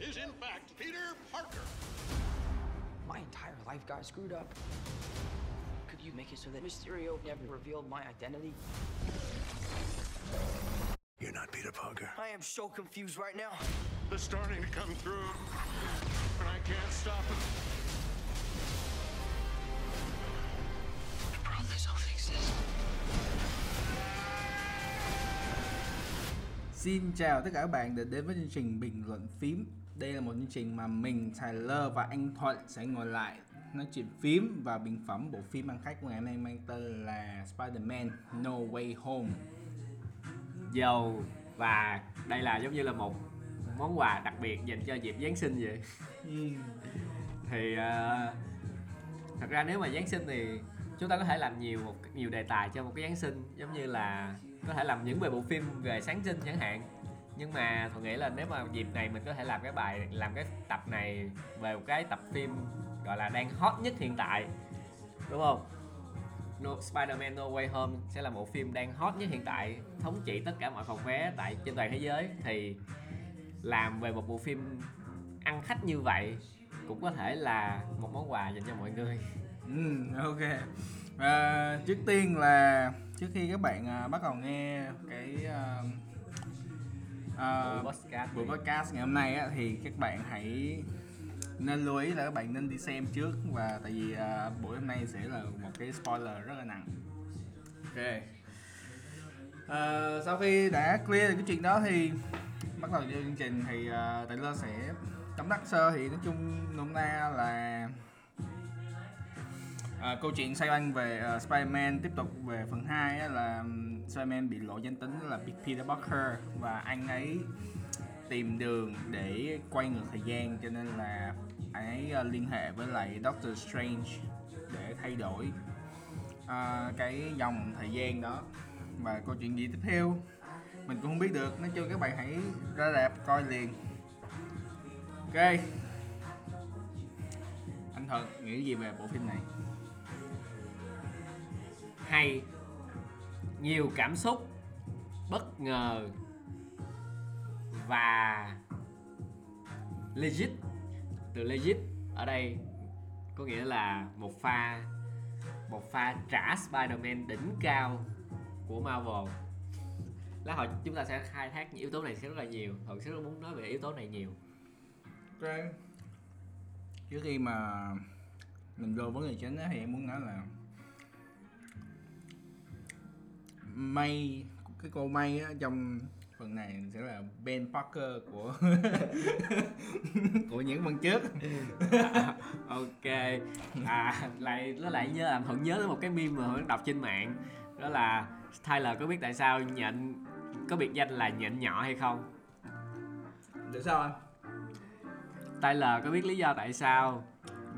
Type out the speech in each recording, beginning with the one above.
is in fact Peter Parker. My entire life got screwed up. Could you make it so that Mysterio never revealed my identity? You're not Peter Parker. I am so confused right now. They're starting to come through, and I can't stop it. Bro, this don't exist. Xin chào tất cả các bạn đã đến với chương trình bình luận phím. Đây là một chương trình mà mình, Tyler và anh Thuận sẽ ngồi lại nói chuyện phím và bình phẩm bộ phim ăn khách của ngày hôm nay mang tên là Spider-Man No Way Home. dầu và đây là giống như là một món quà đặc biệt dành cho dịp Giáng sinh vậy. Thì ờ, thật ra nếu mà Giáng sinh thì chúng ta có thể làm nhiều một nhiều đề tài cho một cái Giáng sinh giống như là có thể làm những về bộ phim về sáng sinh chẳng hạn nhưng mà tôi nghĩ là nếu mà dịp này mình có thể làm cái bài làm cái tập này về một cái tập phim gọi là đang hot nhất hiện tại đúng không? No, Spider-Man No Way Home sẽ là bộ phim đang hot nhất hiện tại thống trị tất cả mọi phòng vé tại trên toàn thế giới. Thì làm về một bộ phim ăn khách như vậy cũng có thể là một món quà dành cho mọi người. Ừ, ok. À, trước tiên là trước khi các bạn à, bắt đầu nghe cái à, Buổi podcast buổi podcast ngày hôm nay á, thì các bạn hãy nên lưu ý là các bạn nên đi xem trước và tại vì à, buổi hôm nay sẽ là một cái spoiler rất là nặng. Ok. À, sau khi đã clear được cái chuyện đó thì bắt đầu vô chương trình thì uh, Taylor sẽ tóm tắt sơ thì nói chung nôm na là À, câu chuyện xoay quanh về uh, Spider-Man tiếp tục về phần 2 á, là Spider-Man bị lộ danh tính là Peter Parker và anh ấy tìm đường để quay ngược thời gian cho nên là anh ấy uh, liên hệ với lại Doctor Strange để thay đổi uh, cái dòng thời gian đó và câu chuyện gì tiếp theo? Mình cũng không biết được nói chung các bạn hãy ra rạp coi liền. Ok. Anh Thuận nghĩ gì về bộ phim này? Hay, nhiều cảm xúc, bất ngờ và legit, từ legit ở đây có nghĩa là một pha một pha trả Spider-Man đỉnh cao của Marvel lát hồi chúng ta sẽ khai thác những yếu tố này sẽ rất là nhiều Thật sẽ rất muốn nói về yếu tố này nhiều Ok. Trước khi mà mình vô vấn đề chính thì em muốn nói là May cái cô May á, trong phần này sẽ là Ben Parker của của những phần trước. ok à lại nó lại nhớ làm thuận nhớ tới một cái meme mà thuận đọc trên mạng đó là Tyler có biết tại sao nhận có biệt danh là nhện nhỏ hay không Để sao anh? Tyler có biết lý do tại sao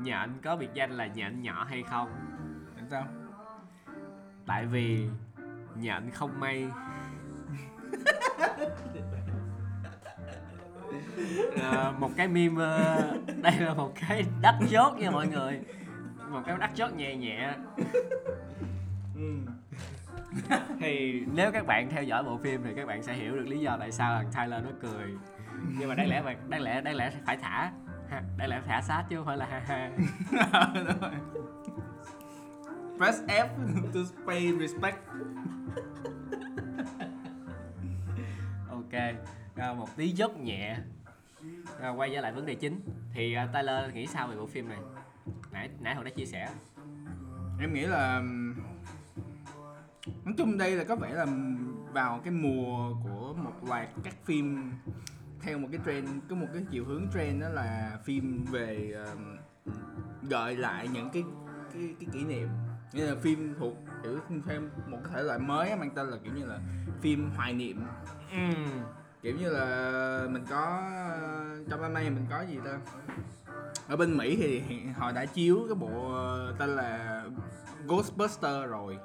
nhện có biệt danh là nhện nhỏ hay không Để sao? tại vì nhện không may. Ờ, một cái meme ờ, đây là một cái đắt chốt nha mọi người. Một cái đắt chốt nhẹ nhẹ. Ừ. thì nếu các bạn theo dõi bộ phim thì các bạn sẽ hiểu được lý do tại sao thằng Tyler nó cười. Nhưng mà đáng lẽ bạn đáng lẽ đáng lẽ phải thả. Đáng lẽ phải thả sát chứ không phải là ha ha. Press F to pay respect. ok à, một tí dốc nhẹ. À, quay trở lại vấn đề chính. Thì uh, Tyler nghĩ sao về bộ phim này? Nãy nãy hồi đã chia sẻ. Em nghĩ là nói chung đây là có vẻ là vào cái mùa của một loạt các phim theo một cái trend có một cái chiều hướng trend đó là phim về uh, gợi lại những cái cái cái kỷ niệm như là phim thuộc kiểu thêm một cái thể loại mới á, mang tên là kiểu như là phim hoài niệm. Ừm, kiểu như là mình có trong năm nay mình có gì ta? Ở bên Mỹ thì họ đã chiếu cái bộ ờ, tên là Ghostbuster rồi.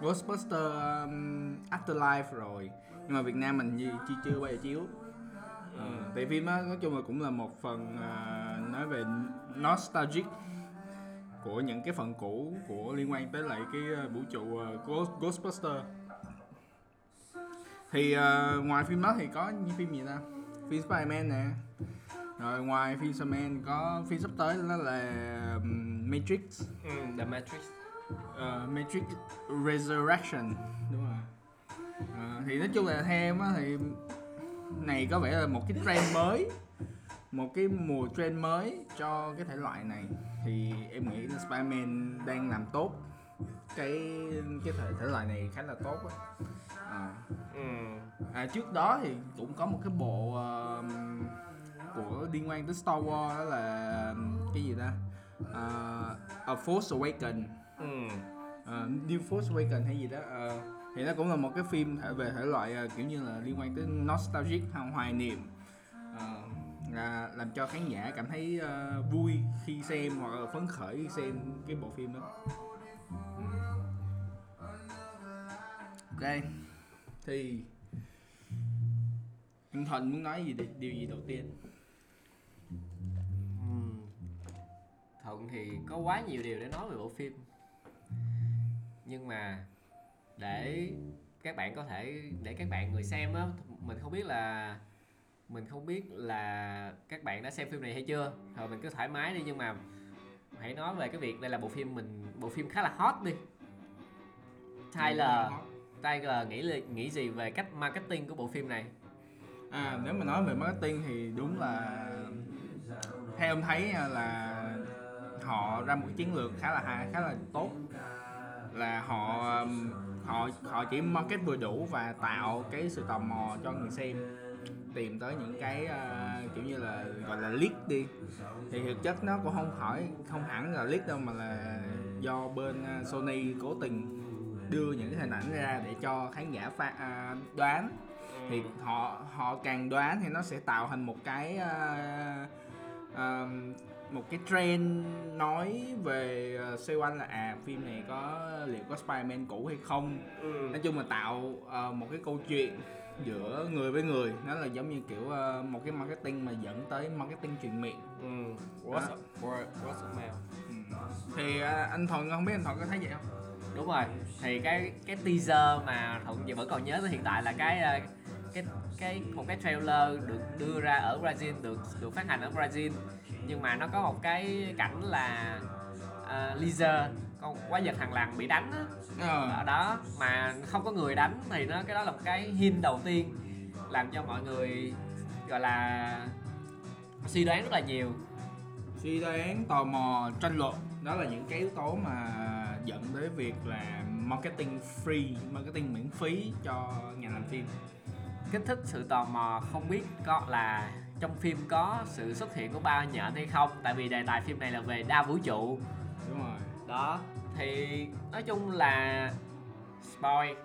Ghostbuster um, Afterlife rồi. Nhưng mà Việt Nam mình gì chi chưa bao giờ chiếu. Ờ, tại phim á nói chung là cũng là một phần ờ, nói về nostalgic của những cái phần cũ của liên quan tới lại cái ờ, vũ trụ ờ, Ghost, Ghostbuster. Thì ờ, ngoài phim đó thì có những phim gì ta? Phim Spider-Man nè. Rồi ngoài phim Spider-Man có phim sắp tới đó là Matrix. Ừ, The Matrix. Ờ, Matrix Resurrection. Đúng rồi. Ờ, thì nói chung là theo em á thì này có vẻ là một cái trend mới một cái mùa trend mới cho cái thể loại này thì em nghĩ là Spider-Man đang làm tốt. Cái cái thể thể loại này khá là tốt á. À, ừ. à, trước đó thì cũng có một cái bộ ờ, của liên quan tới Star Wars đó là cái gì ta? Ờ, A Force Awakens. Ừ. Ờ, New Force Awakens hay gì đó. Ờ, thì nó cũng là một cái phim về thể loại ờ, kiểu như là liên quan tới nostalgic hay hoài niệm. Ờ, là làm cho khán giả cảm thấy uh, vui khi xem hoặc là phấn khởi khi xem cái bộ phim đó. Ok thì anh Thuận muốn nói gì đi- điều gì đầu tiên? Thuận thì có quá nhiều điều để nói về bộ phim. Nhưng mà để các bạn có thể để các bạn người xem á mình không biết là mình không biết là các bạn đã xem phim này hay chưa. Rồi mình cứ thoải mái đi nhưng mà hãy nói về cái việc đây là bộ phim mình bộ phim khá là hot đi. Tyler Tyler nghĩ nghĩ gì về cách marketing của bộ phim này? À, nếu mà nói về marketing thì đúng là theo em thấy là họ ra một chiến lược khá là khá là tốt. Là họ họ họ chỉ market vừa đủ và tạo cái sự tò mò cho người xem tìm tới những cái uh, kiểu như là gọi là leak đi. Thì thực chất nó cũng không hỏi không hẳn là leak đâu mà là do bên uh, Sony cố tình đưa những cái hình ảnh ra để cho khán giả pha, à, đoán. Thì họ họ càng đoán thì nó sẽ tạo thành một cái à, à, một cái trend nói về uh, xoay quanh là à phim này có liệu có Spider-Man cũ hay không. Nói chung là tạo ờ, một cái câu chuyện giữa người với người. Nó là giống như kiểu ờ, một cái marketing mà dẫn tới marketing truyền miệng. Ừ. what's up word, what's up mail thì à, anh thuận không biết anh thuận có thấy vậy không? Đúng rồi. Thì cái cái teaser mà thuận giờ vẫn còn nhớ tới hiện tại là cái ờ, cái cái một cái trailer được đưa ra ở Brazil được được phát hành ở Brazil. Nhưng mà nó có một cái cảnh là uh, Lisa con quái vật thằng lằn bị đánh á. Ờ. ở đó mà không có người đánh thì nó cái đó là một cái hint đầu tiên làm cho mọi người gọi là suy đoán rất là nhiều. Suy đoán tò mò tranh luận đó là những cái yếu tố mà dẫn tới việc là marketing free marketing miễn phí cho nhà làm phim. Kích thích sự tò mò không biết có là trong phim có sự xuất hiện của ba nhện hay không? Tại vì đề tài phim này là về đa vũ trụ. Đúng rồi. Đó thì nói chung là spoil.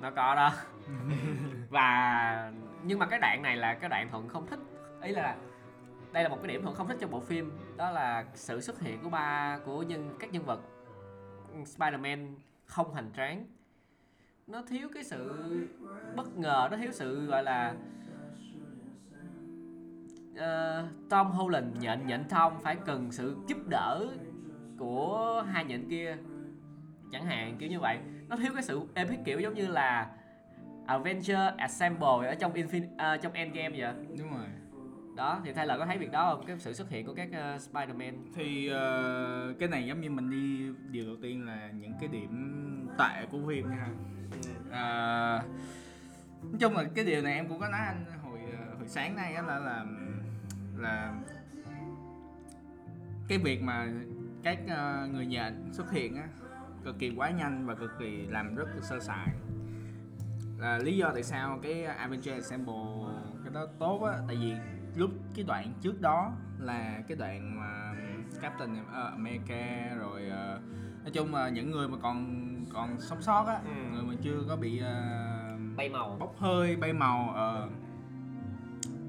Nó có đó. Và nhưng mà cái đoạn này là cái đoạn thuận không thích. Ý là đây là một cái điểm thuận không thích trong bộ phim. Đó là sự xuất hiện của ba của nhân các nhân vật Spider-Man không hành tráng. Nó thiếu cái sự bất ngờ nó thiếu sự gọi là Ờ, Tom Holland nhện nhện Tom phải cần sự giúp đỡ của hai nhện kia. Chẳng hạn kiểu như vậy. Nó thiếu cái sự epic kiểu giống như là Avenger Assemble ở trong Infin ờ, trong Endgame vậy. Đúng rồi. Đó thì Taylor có thấy việc đó không? Cái sự xuất hiện của các ờ, Spider-Man. Thì ờ, cái này giống như mình đi điều đầu tiên là những cái điểm tệ của phim nha. Ờ, nói chung là cái điều này em cũng có nói anh hồi hồi sáng nay á là là là cái việc mà các ờ, người nhện xuất hiện á cực kỳ quá nhanh và cực kỳ làm rất sơ sài là lý do tại sao cái Avenger Assemble cái đó tốt á tại vì lúc cái đoạn trước đó là cái đoạn mà Captain America rồi ờ, nói chung là những người mà còn còn sống sót á Ừ. người mà chưa có bị ờ, bay màu bốc hơi bay màu ờ,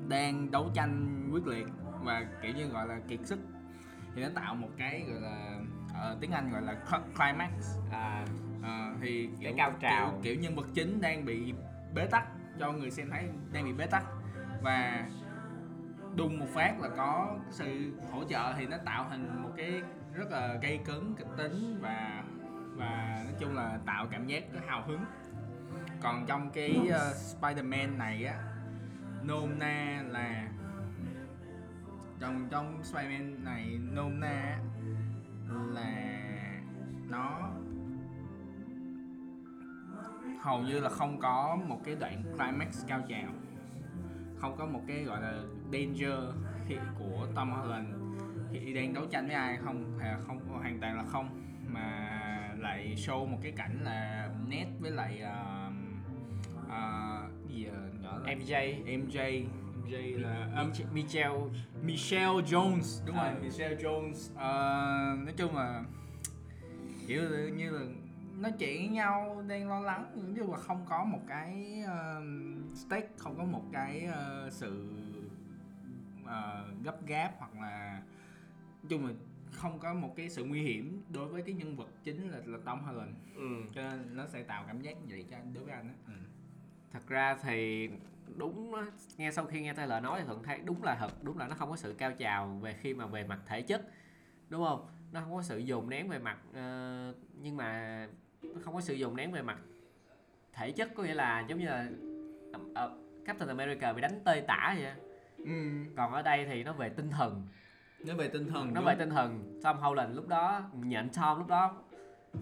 đang đấu tranh quyết liệt và kiểu như gọi là kiệt sức thì nó tạo một cái gọi là ờ, tiếng Anh gọi là cl- climax. À, Ờ, thì kiểu, Cái cao trào. kiểu, kiểu nhân vật chính đang bị bế tắc cho người xem thấy đang bị bế tắc. Và đùng một phát là có sự hỗ trợ thì nó tạo thành một cái rất là gây cấn kịch tính và và nói chung là tạo cảm giác hào hứng. Còn trong cái uh, Spider-Man này á nôm na là trong trong Spider-Man này nôm na là nó hầu như là không có một cái đoạn climax cao trào. Không có một cái gọi là danger khi của Tom Holland. Khi đang đấu tranh với ai không hay là không hoàn toàn là không. Mà lại show một cái cảnh là Ned với lại uh, uh, gì à, nhỏ là MJ MJ MJ là um, Michelle Michelle Jones đúng rồi Ờ. Michelle Jones Ờ, nói chung là kiểu là- như là nói chuyện với nhau đang lo lắng nhưng mà không có một cái uh, stake không có một cái ờ, sự ờ, gấp gáp hoặc là nói chung là không có một cái sự nguy hiểm đối với cái nhân vật chính là, là Tom Holland ừ. cho nên nó sẽ tạo cảm giác vậy cho anh đối với anh á ừ. thật ra thì đúng nghe sau khi nghe Taylor nói thì thuận thấy đúng là thật đúng là nó không có sự cao trào về khi mà về mặt thể chất đúng không nó không có sự dồn nén về mặt ờ, nhưng mà nó không có sự dồn nén về mặt thể chất có nghĩa là giống như là ờ, Captain America bị đánh tơi tả vậy ừ. còn ở đây thì nó về tinh thần nó về tinh thần nó đúng. về tinh thần Tom Holland lúc đó nhận Tom lúc đó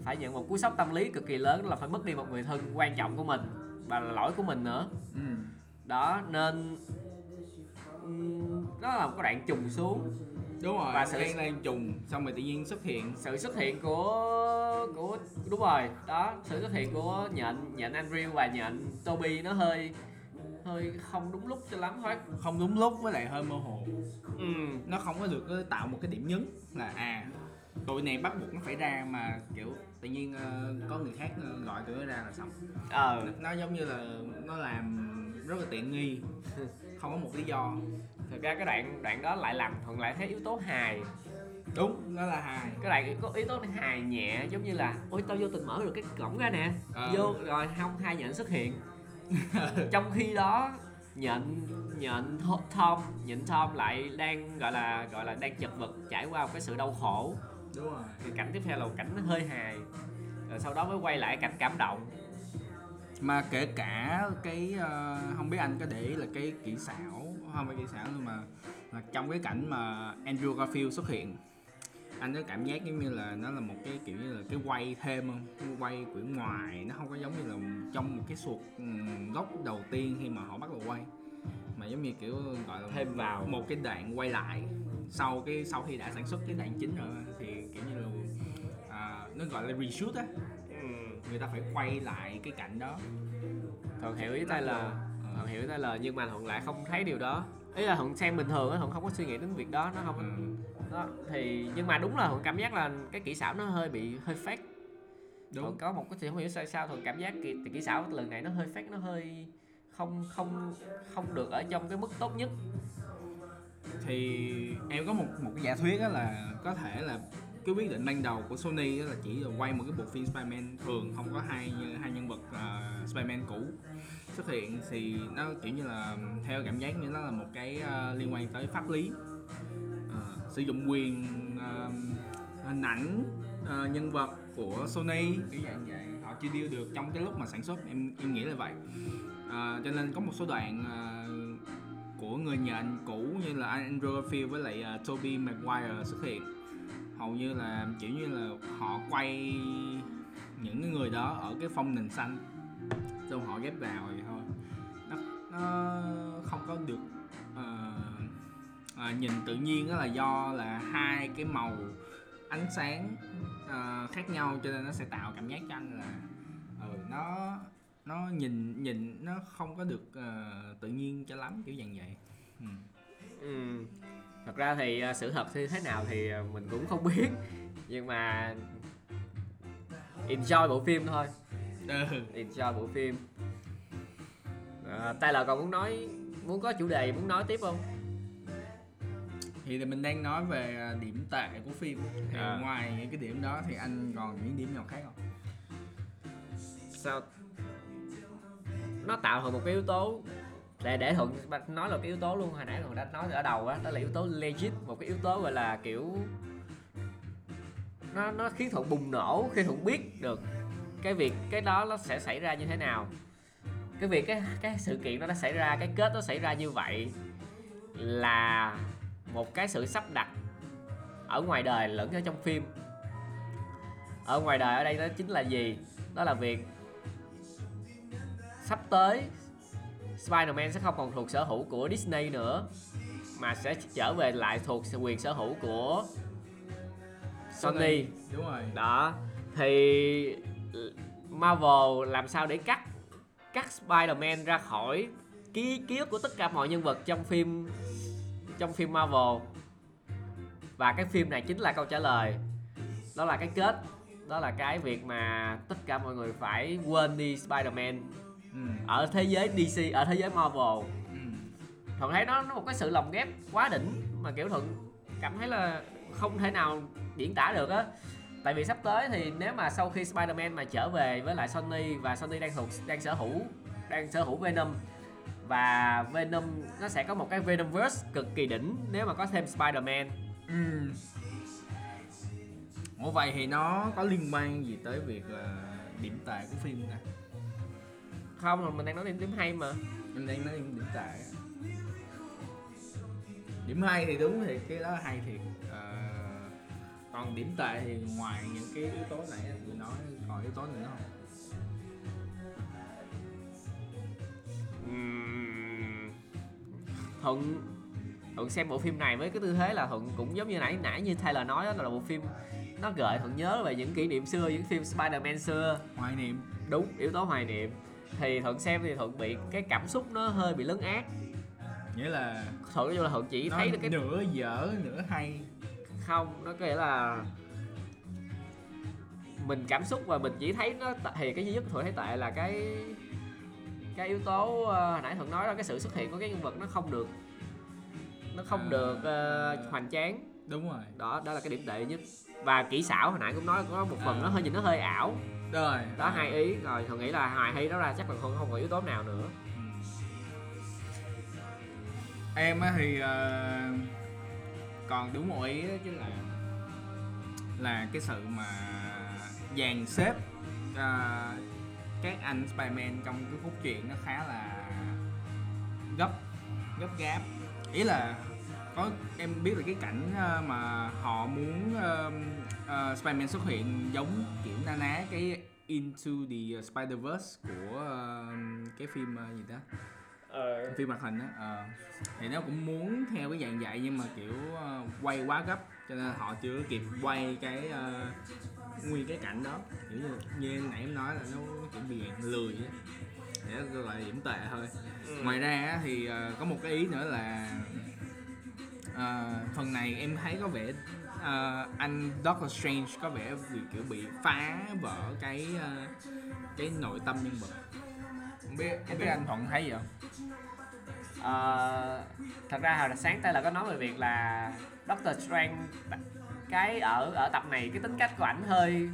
phải nhận một cú sốc tâm lý cực kỳ lớn đó là phải mất đi một người thân quan trọng của mình và là lỗi của mình nữa ừ. Đó nên đó là một cái đoạn trùng xuống. Đúng rồi Và sự- đang đang trùng xong rồi tự nhiên xuất hiện. Sự xuất hiện của của đúng rồi đó sự xuất hiện của nhện nhện Andrew và nhện Toby nó hơi hơi không đúng lúc cho lắm thôi không đúng lúc với lại hơi mơ hồ. Ừ. nó không có được tạo một cái điểm nhấn là à tụi này bắt buộc nó phải ra mà kiểu tự nhiên ờ, có người khác ờ, gọi tụi nó ra là xong. Ờ. Nó, nó giống như là nó làm rất là tiện nghi không có một lý do. Thực ra cái đoạn đoạn đó lại làm thuận lại thấy yếu tố hài. Đúng nó là hài. Cái đoạn có yếu tố hài nhẹ giống như là ôi tao vô tình mở được cái cổng ra nè. Ờ. vô rồi không hai nhện xuất hiện. Trong khi đó nhện nhện Tho- Tom nhện Tom lại đang gọi là gọi là đang chật vật trải qua một cái sự đau khổ. Đúng rồi. Thì cảnh tiếp theo là một cảnh nó hơi hài. Rồi sau đó mới quay lại cảnh cảm động mà kể cả cái ờ, không biết anh có để ý là cái kỹ xảo không phải kỹ xảo nhưng mà là trong cái cảnh mà Andrew Garfield xuất hiện anh có cảm giác giống như là nó là một cái kiểu như là cái quay thêm không? Quay quyển ngoài nó không có giống như là trong một cái suột ừm, gốc đầu tiên khi mà họ bắt đầu quay. Mà giống như kiểu gọi là Thêm vào. một cái đoạn quay lại sau cái sau khi đã sản xuất cái đoạn chính rồi thì kiểu như là à, nó gọi là reshoot á người ta phải quay lại cái cảnh đó. Thuận hiểu ý Taylor. Thuận hiểu ý Taylor nhưng mà thuận lại không thấy điều đó. Ý là thuận xem bình thường á thuận không có suy nghĩ đến việc đó nó không ừ. đó thì nhưng mà đúng là thuận cảm giác là cái kỹ xảo nó hơi bị hơi fake. Đúng. Thuận có một cái thì không hiểu sao sao thuận cảm giác kỹ, kỹ xảo lần này nó hơi fake nó hơi không không không được ở trong cái mức tốt nhất. Thì em có một một cái giả thuyết đó là có thể là cái quyết định ban đầu của Sony đó là chỉ là quay một cái bộ phim Spider-Man thường không có hai hai nhân vật uh, Spider-Man cũ xuất hiện thì nó kiểu như là theo cảm giác như nó là một cái uh, liên quan tới pháp lý. Uh, sử dụng quyền uh, hình ảnh uh, nhân vật của Sony cái dạng vậy. Họ chưa deal được trong cái lúc mà sản xuất em em nghĩ là vậy. Uh, cho nên có một số đoạn uh, của người nhện cũ như là Andrew Garfield với lại uh, Tobey Maguire xuất hiện hầu như là kiểu như là họ quay những cái người đó ở cái phong nền xanh xong họ ghép vào vậy thôi nó, nó không có được uh, uh, nhìn tự nhiên đó là do là hai cái màu ánh sáng uh, khác nhau cho nên nó sẽ tạo cảm giác cho anh là ừ, nó nó nhìn nhìn nó không có được uh, tự nhiên cho lắm kiểu dạng vậy ừ. ừ thật ra thì à, sự thật như thế nào thì à, mình cũng không biết. Nhưng mà enjoy bộ phim thôi. Ừ. enjoy bộ phim. À, Taylor còn muốn nói muốn có chủ đề muốn nói tiếp không? Thì là mình đang nói về điểm tệ của phim. Thì À. ngoài những cái điểm đó thì anh còn những điểm nào khác không? Sao? Nó tạo thành một cái yếu tố để để thuận nói là cái yếu tố luôn, hồi nãy thuận đã nói ở đầu á, đó là yếu tố legit, một cái yếu tố gọi là kiểu nó nó khiến thuận bùng nổ, khi thuận biết được cái việc, cái đó nó sẽ xảy ra như thế nào. Cái việc, cái cái sự kiện nó đã xảy ra, cái kết nó xảy ra như vậy là một cái sự sắp đặt ở ngoài đời lẫn ở trong phim. Ở ngoài đời ở đây đó chính là gì? Đó là việc sắp tới Spider-Man sẽ không còn thuộc sở hữu của Disney nữa mà sẽ trở về lại thuộc quyền sở hữu của Sony. Đúng rồi. Đó thì Marvel làm sao để cắt cắt Spider-Man ra khỏi ký ký ức của tất cả mọi nhân vật trong phim trong phim Marvel? Và cái phim này chính là câu trả lời. Đó là cái kết đó là cái việc mà tất cả mọi người phải quên đi Spider-Man ừ. ở thế giới DC ở thế giới Marvel Ừ. thuận thấy nó nó một cái sự lồng ghép quá đỉnh mà kiểu thuận cảm thấy là không thể nào diễn tả được á tại vì sắp tới thì nếu mà sau khi Spider-Man mà trở về với lại Sony và Sony đang thuộc đang sở hữu đang sở hữu Venom và Venom nó sẽ có một cái Venomverse cực kỳ đỉnh nếu mà có thêm Spider-Man Ừ. Ủa vậy thì nó có liên quan gì tới việc là điểm tệ của phim ta? Không mình đang nói đến điểm hay mà Mình đang nói điểm tệ á. Điểm hay thì đúng thì cái đó hay thiệt Ờ, Còn điểm tệ thì ngoài những cái yếu tố này anh vừa nói còn yếu tố nữa không? Thuận thuận xem bộ phim này với cái tư thế là thuận cũng giống như nãy nãy như Taylor nói đó là bộ phim nó gợi thuận nhớ về những kỷ niệm xưa những phim Spider-Man xưa Hoài niệm đúng yếu tố hoài niệm thì thuận xem thì thuận bị cái cảm xúc nó hơi bị lấn át. Nghĩa là thuận vô là thuận chỉ nó thấy được cái nửa dở nửa hay. Không nó có nghĩa là mình cảm xúc và mình chỉ thấy nó thì cái duy nhất thuận thấy tệ là cái cái yếu tố ờ, hồi nãy thuận nói là cái sự xuất hiện của cái nhân vật nó không được nó không À, được à. hoành tráng Đúng rồi. Đó đó là cái điểm tệ nhất. Và kỹ xảo hồi nãy cũng nói có một phần À. nó hơi nhìn nó hơi ảo. Rồi. Đó hai ý. Rồi thuận nghĩ là hài hay đó ra chắc là không không còn yếu tố nào nữa. Ừ. em á thì ờ, còn đúng một ý chứ là là cái sự mà dàn xếp ờ, các anh Spiderman trong cái cốt truyện nó khá là gấp gấp gáp. Ý là có em biết là cái cảnh ờ, mà họ muốn uh, Spiderman xuất hiện giống kiểu na ná cái Into the Spider-Verse của ờ, cái phim ờ, gì đó phim hoạt hình á ờ. thì nó cũng muốn theo cái dạng vậy nhưng mà kiểu ờ, quay quá gấp cho nên họ chưa kịp quay cái ờ, nguyên cái cảnh đó. Kiểu như, như nãy em nói là nó kiểu bị lười á. Để gọi là điểm tệ thôi. Ngoài ra thì ờ, có một cái ý nữa là ờ, phần này em thấy có vẻ ờ, anh Doctor Strange có vẻ bị kiểu bị phá vỡ cái ờ, cái nội tâm nhân vật. Không biết không biết anh thuận thấy gì không? Thật ra hồi sáng tay là có nói về việc là Doctor Strange cái ở ở tập này cái tính cách của ảnh hơi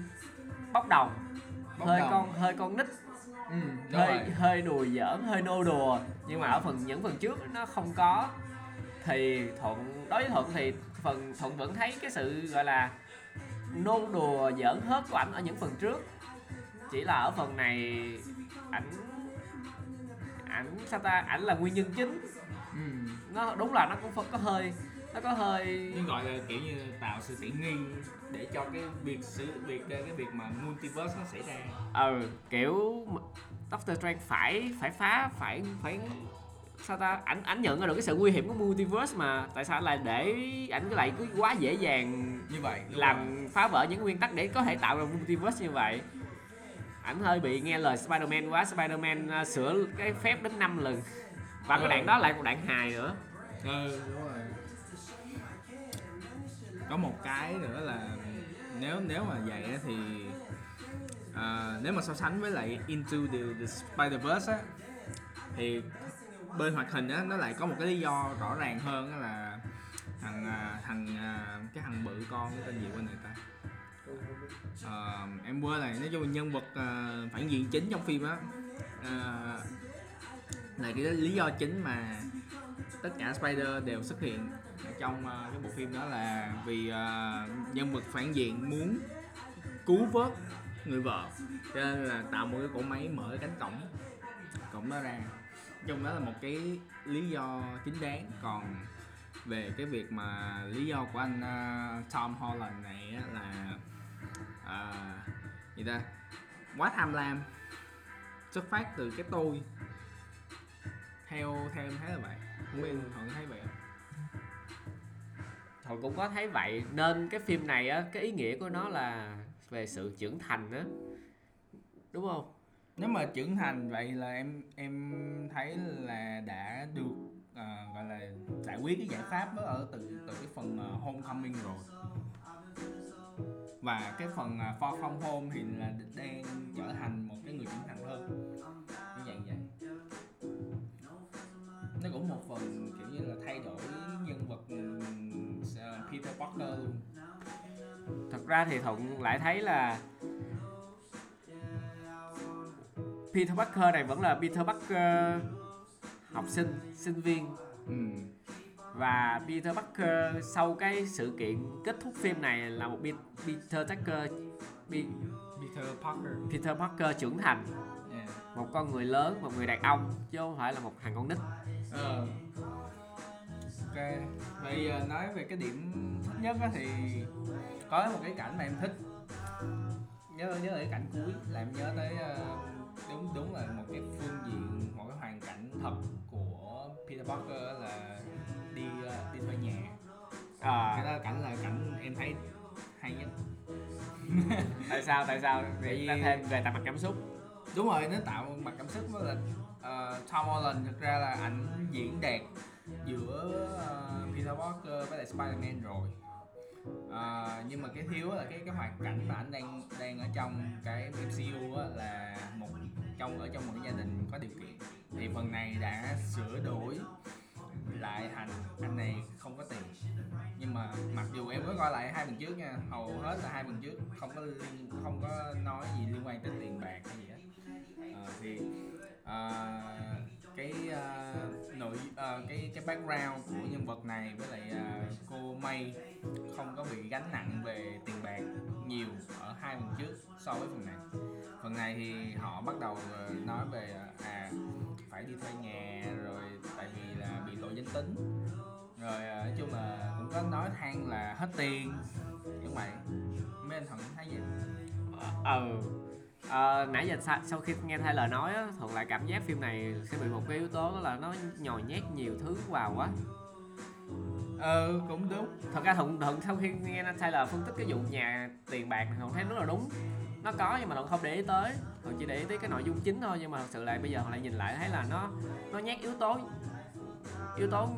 bốc đồng Bốc hơi đồng. con hơi con nít. Ừ, hơi rồi. hơi đùa giỡn hơi nô đùa. Nhưng mà ở phần những phần trước nó không có thì thuận đối với thuận thì phần thuận vẫn thấy cái sự gọi là nô đùa giỡn hớt của ảnh ở những phần trước. Chỉ là ở phần này ảnh ảnh sao ta? Ảnh là nguyên nhân chính. Ừ. nó đúng là nó cũng phân- có hơi nó có hơi nhưng gọi là kiểu như tạo sự tiện nghi để cho cái việc sự việc cái việc mà multiverse nó xảy ra. Ờ kiểu Doctor Strange phải phải phá phải phải sao ta? Ảnh ảnh nhận ra được cái sự nguy hiểm của multiverse mà tại sao lại để ảnh lại cứ quá dễ dàng như vậy đúng rồi. làm phá vỡ những nguyên tắc để có thể tạo ra multiverse như vậy? Ảnh hơi bị nghe lời Spider-Man quá. Spider-Man uh, sửa cái phép đến 5 lần. Và cái Ừ. đoạn đó lại một đoạn hài nữa. Ừ đúng rồi. Có một cái nữa là nếu nếu mà vậy thì à, nếu mà so sánh với lại Into the, the Spider-Verse á thì bên hoạt hình á nó lại có một cái lý do rõ ràng hơn đó là thằng à, thằng à, cái thằng bự con cái tên gì quên người ta. À, em quên này nói chung là nhân vật à, phản diện chính trong phim á. À, là cái lý do chính mà tất cả Spider đều xuất hiện trong cái bộ phim đó là vì nhân vật phản diện muốn cứu vớt người vợ. Cho nên là tạo một cái cỗ máy mở cái cánh cổng cổng đó ra trong đó là một cái lý do chính đáng. Còn về cái việc mà lý do của anh uh, Tom Holland này á là uh, gì ta? Quá tham lam xuất phát từ cái tôi. Theo theo em thấy là vậy. Không biết thuận thấy vậy không? Thuận cũng có thấy vậy. Nên cái phim này á cái ý nghĩa của nó là về sự trưởng thành á. Đúng không nếu mà trưởng thành vậy là em em thấy là đã được à, gọi là giải quyết cái giải pháp đó ở từ từ cái phần uh, homecoming rồi. Và cái phần uh, far from home thì là đang trở thành một cái người trưởng thành hơn. Như vậy vậy. Nó cũng một phần kiểu như là thay đổi nhân vật uh, Peter Parker luôn. Thật ra thì thuận lại thấy là Peter Parker này vẫn là Peter Parker học sinh sinh viên. Ừ. và Peter Parker sau cái sự kiện kết thúc phim này là một Peter Parker Peter Parker. Peter Parker trưởng thành. Yeah. một con người lớn một người đàn ông chứ không phải là một thằng con nít. Ờ. Ok vậy giờ nói về cái điểm thích nhất á thì có một cái cảnh mà em thích. Nhớ nhớ cái cảnh cuối làm nhớ tới uh, đúng đúng là một cái phương diện một cái hoàn cảnh thật của Peter Parker là đi uh, đi thuê nhà. À, cái đó là cảnh là cảnh em thấy hay nhất. Tại sao tại sao? Để vì- ta thêm về tập mặt cảm xúc. Đúng rồi nó tạo mặt cảm xúc đó là uh, Tom Holland thực ra là ảnh diễn đạt giữa uh, Peter Parker với lại Spider-Man rồi à, nhưng mà cái thiếu là cái cái hoàn cảnh mà anh đang đang ở trong cái MCU á, là một trong ở trong một cái gia đình có điều kiện. Thì phần này đã sửa đổi lại thành anh này không có tiền. Nhưng mà mặc dù em có coi lại hai phần trước nha hầu hết là hai phần trước không có liên, không có nói gì liên quan tới tiền bạc hay gì hết. À, thì à, cái uh, nội uh, cái cái background của nhân vật này với lại uh, cô May không có bị gánh nặng về tiền bạc nhiều ở hai phần trước so với phần này. Phần này thì họ bắt đầu nói về uh, à phải đi thuê nhà rồi tại vì là bị lộ danh tính. Rồi uh, nói chung là cũng có nói than là hết tiền. Như vậy. Mấy anh thuận thấy gì ờ ừ. Ờ, nãy giờ sa- sau khi nghe thay lời nói á, thuận lại cảm giác phim này sẽ bị một cái yếu tố đó là nó nhồi nhét nhiều thứ vào quá ờ cũng đúng. Thật ra thuận thuận sau khi nghe anh Taylor phân tích cái vụ nhà tiền bạc thuận thấy rất là đúng. Nó có nhưng mà thuận không để ý tới. Thuận chỉ để ý tới cái nội dung chính thôi nhưng mà thật sự lại bây giờ thuận lại nhìn lại thấy là nó nó nhét yếu tố yếu tố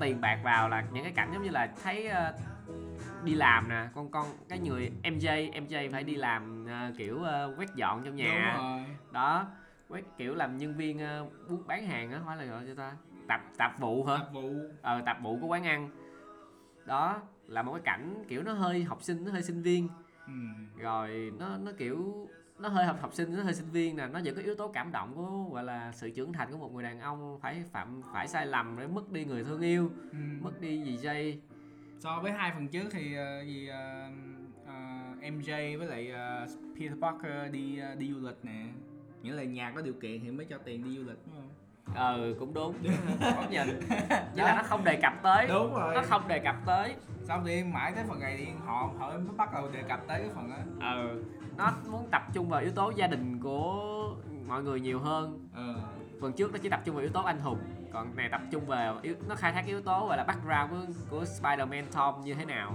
tiền bạc vào là những cái cảnh giống như là thấy ờ, đi làm nè. Con con cái người MJ MJ phải đi làm ờ, kiểu ờ, quét dọn trong nhà. Đúng rồi. Đó quét kiểu làm nhân viên ờ, buôn bán hàng á phải là gọi cho ta tạp tạp vụ hả? Đặc vụ. Ờ, tạp vụ của quán ăn. Đó là một cái cảnh kiểu nó hơi học sinh nó hơi sinh viên. Ừ. rồi nó nó kiểu nó hơi học học sinh nó hơi sinh viên nè. Nó vẫn có yếu tố cảm động của gọi là sự trưởng thành của một người đàn ông phải phạm phải sai lầm để mất đi người thương yêu Ừ. mất đi dì dây so với hai phần trước thì ờ, gì ờ, ờ, MJ với lại ờ, Peter Parker đi ờ, đi du lịch nè. Nghĩa là nhà có điều kiện thì mới cho tiền đi du lịch đúng không? Ờ cũng đúng. Có nhìn chỉ là nó không đề cập tới. Đúng rồi. Nó không đề cập tới. Sau thì mãi tới phần này thì họ họ mới bắt đầu đề cập tới cái phần đó. Ờ nó muốn tập trung vào yếu tố gia đình của mọi người nhiều hơn. Ờ. Phần trước nó chỉ tập trung vào yếu tố anh hùng còn này tập trung về yếu, nó khai thác yếu tố gọi là background của, của Spider-Man Tom như thế nào?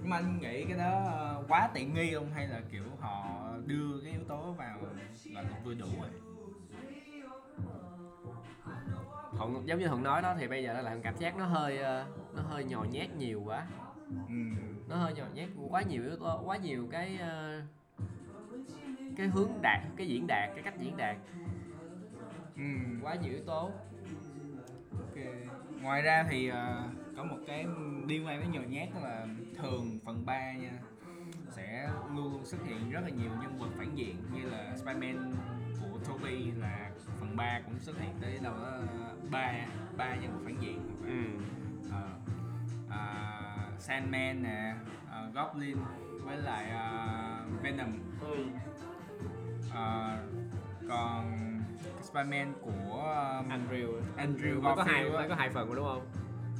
Nhưng mà anh nghĩ cái đó ờ, quá tiện nghi không hay là kiểu họ đưa cái yếu tố vào là vừa đủ rồi? Thuận giống như thuận nói đó thì bây giờ nó làm cảm giác nó hơi ờ, nó hơi nhồi nhét nhiều quá. Ừ. nó hơi nhồi nhét quá nhiều yếu tố quá nhiều cái ờ, cái hướng đạt cái diễn đạt cái cách diễn đạt Ừ. quá nhiều yếu tố Ok. Ngoài ra thì ờ, có một cái liên quan đến nhồi nhát đó là thường phần 3 nha sẽ luôn luôn xuất hiện rất là nhiều nhân vật phản diện như là Spider-Man của Tobey là phần 3 cũng xuất hiện tới đâu đó ba ba nhân vật phản diện ừ. Ờ. À, Sandman nè, ờ, Goblin với lại ờ, Venom Ừ. Ờ, còn Spider-Man của um, Andrew Andrew nó có hai nó có hai phần mà đúng không?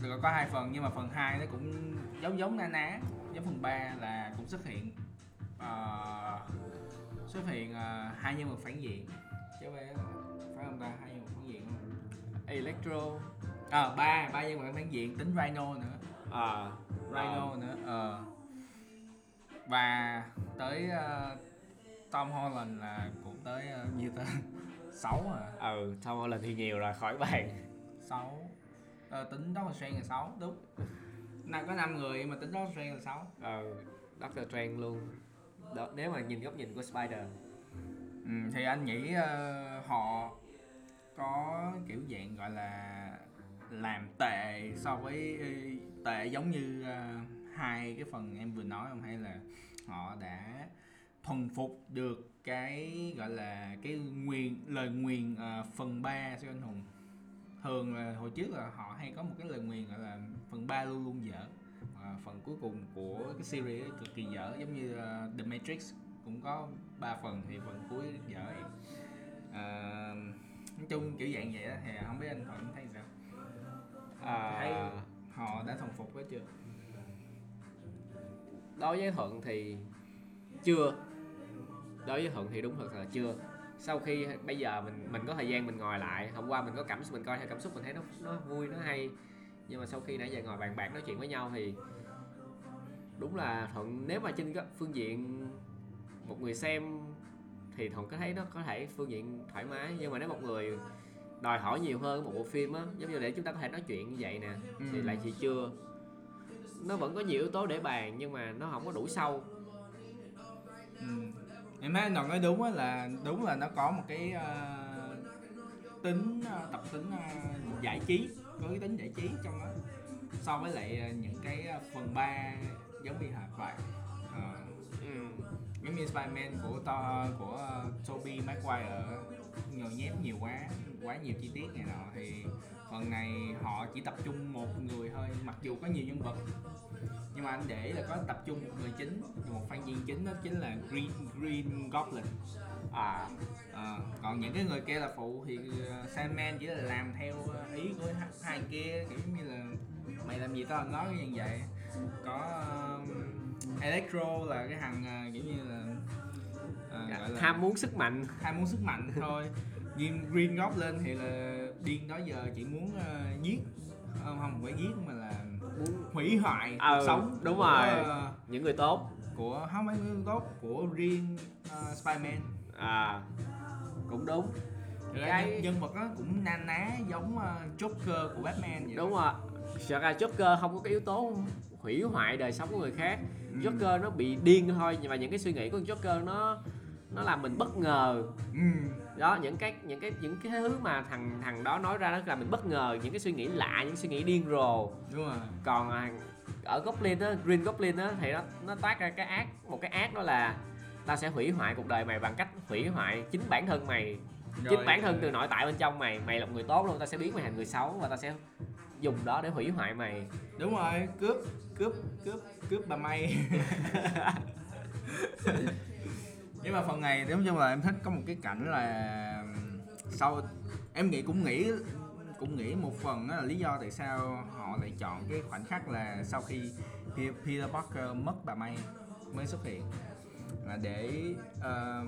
Rồi có hai phần nhưng mà phần 2 nó cũng giống giống na ná giống phần 3 là cũng xuất hiện uh, xuất hiện uh, hai nhân vật phản diện chứ phải phải không ta hai nhân vật phản diện? Electro à, ba ba nhân vật phản diện tính Rhino nữa à, Rhino à. nữa ờ uh. và tới uh, Tom Holland là cũng tới uh, nhiều tên 6 à? Ừ thôi lần thì nhiều rồi khỏi bàn. 6 ờ, tính Doctor Strange là 6 đúng. Nào có 5 người mà tính Doctor Strange là 6 ờ ừ, Doctor Strange luôn. Đó, nếu mà nhìn góc nhìn của Spider. Ừ, thì anh nghĩ uh, họ có kiểu dạng gọi là làm tệ so với ờ, tệ giống như uh, hai cái phần em vừa nói không? Hay là họ đã thuần phục được cái gọi là cái nguyên lời nguyền ờ, phần 3 siêu anh hùng. Thường là hồi trước là họ hay có một cái lời nguyền gọi là phần 3 luôn luôn dở. Và phần cuối cùng của cái series ấy cực kỳ dở giống như ờ, The Matrix cũng có 3 phần thì phần cuối dở vậy. Ờ, nói chung kiểu dạng vậy đó thì không biết anh thuận thấy sao? Thấy. à, họ đã thuần phục với chưa? Đối với Thuận thì chưa đối với Thuận thì đúng thật là chưa. Sau khi bây giờ mình mình có thời gian mình ngồi lại hôm qua mình có cảm xúc mình coi theo cảm xúc mình thấy nó nó vui nó hay. Nhưng mà sau khi nãy giờ ngồi bàn bạc nói chuyện với nhau thì đúng là Thuận nếu mà trên cái phương diện một người xem thì Thuận có thấy nó có thể phương diện thoải mái. Nhưng mà nếu một người đòi hỏi nhiều hơn một bộ phim á giống như để chúng ta có thể nói chuyện như vậy nè thì Ừ. lại thì chưa. Nó vẫn có nhiều yếu tố để bàn nhưng mà nó không có đủ sâu. Ừ. em thấy anh Đoàn nói đúng á là đúng là nó có một cái ờ, tính ờ, tập tính ờ, giải trí có cái tính giải trí trong đó so với lại những cái phần 3 giống như hạt vậy Ờ, giống như Spider-Man của to của uh, Tobey Maguire nhồi nhét nhiều quá quá nhiều chi tiết này nọ. Thì phần này họ chỉ tập trung một người thôi mặc dù có nhiều nhân vật nhưng mà anh để là có tập trung một người chính một phản diện chính đó chính là Green Green Goblin. À Ờ, còn những cái người kia là phụ thì uh, Sandman chỉ là làm theo uh, ý của hai, kia kiểu như là mày làm gì tao nói như vậy. Có uh, Electro là cái thằng uh, kiểu như là uh, gọi là tham muốn sức mạnh. Ham muốn sức mạnh thôi. Green, Green Goblin thì là điên đó giờ chỉ muốn uh, giết Ờ, không phải giết mà là hủy hoại Ờ, cuộc sống đúng của, rồi. ờ, những người tốt. của không phải người tốt của riêng uh, Spiderman. À cũng đúng. Cái- nhân, vật đó cũng na ná giống uh, Joker của Batman vậy đúng rồi. Sợ ra Joker không có cái yếu tố hủy hoại đời sống của người khác. Joker nó bị điên thôi nhưng mà những cái suy nghĩ của Joker nó nó làm mình bất ngờ. Ừ. đó những cái những cái những cái thứ mà thằng thằng đó nói ra nó làm mình bất ngờ những cái suy nghĩ lạ những suy nghĩ điên rồ. Đúng rồi. Còn à, ở Goblin á Green Goblin á thì nó nó toát ra cái ác một cái ác đó là tao sẽ hủy hoại cuộc đời mày bằng cách hủy hoại chính bản thân mày. Chính Rồi, bản thân ờ, từ nội tại bên trong mày. Mày là một người tốt luôn tao sẽ biến mày thành người xấu và tao sẽ dùng đó để hủy hoại mày. Đúng rồi cướp cướp cướp cướp bà may nhưng mà phần này nói chung là em thích có một cái cảnh là sau em nghĩ cũng nghĩ cũng nghĩ một phần đó là lý do tại sao họ lại chọn cái khoảnh khắc là sau khi Pe- Peter Parker mất bà May mới xuất hiện. Là để ờ,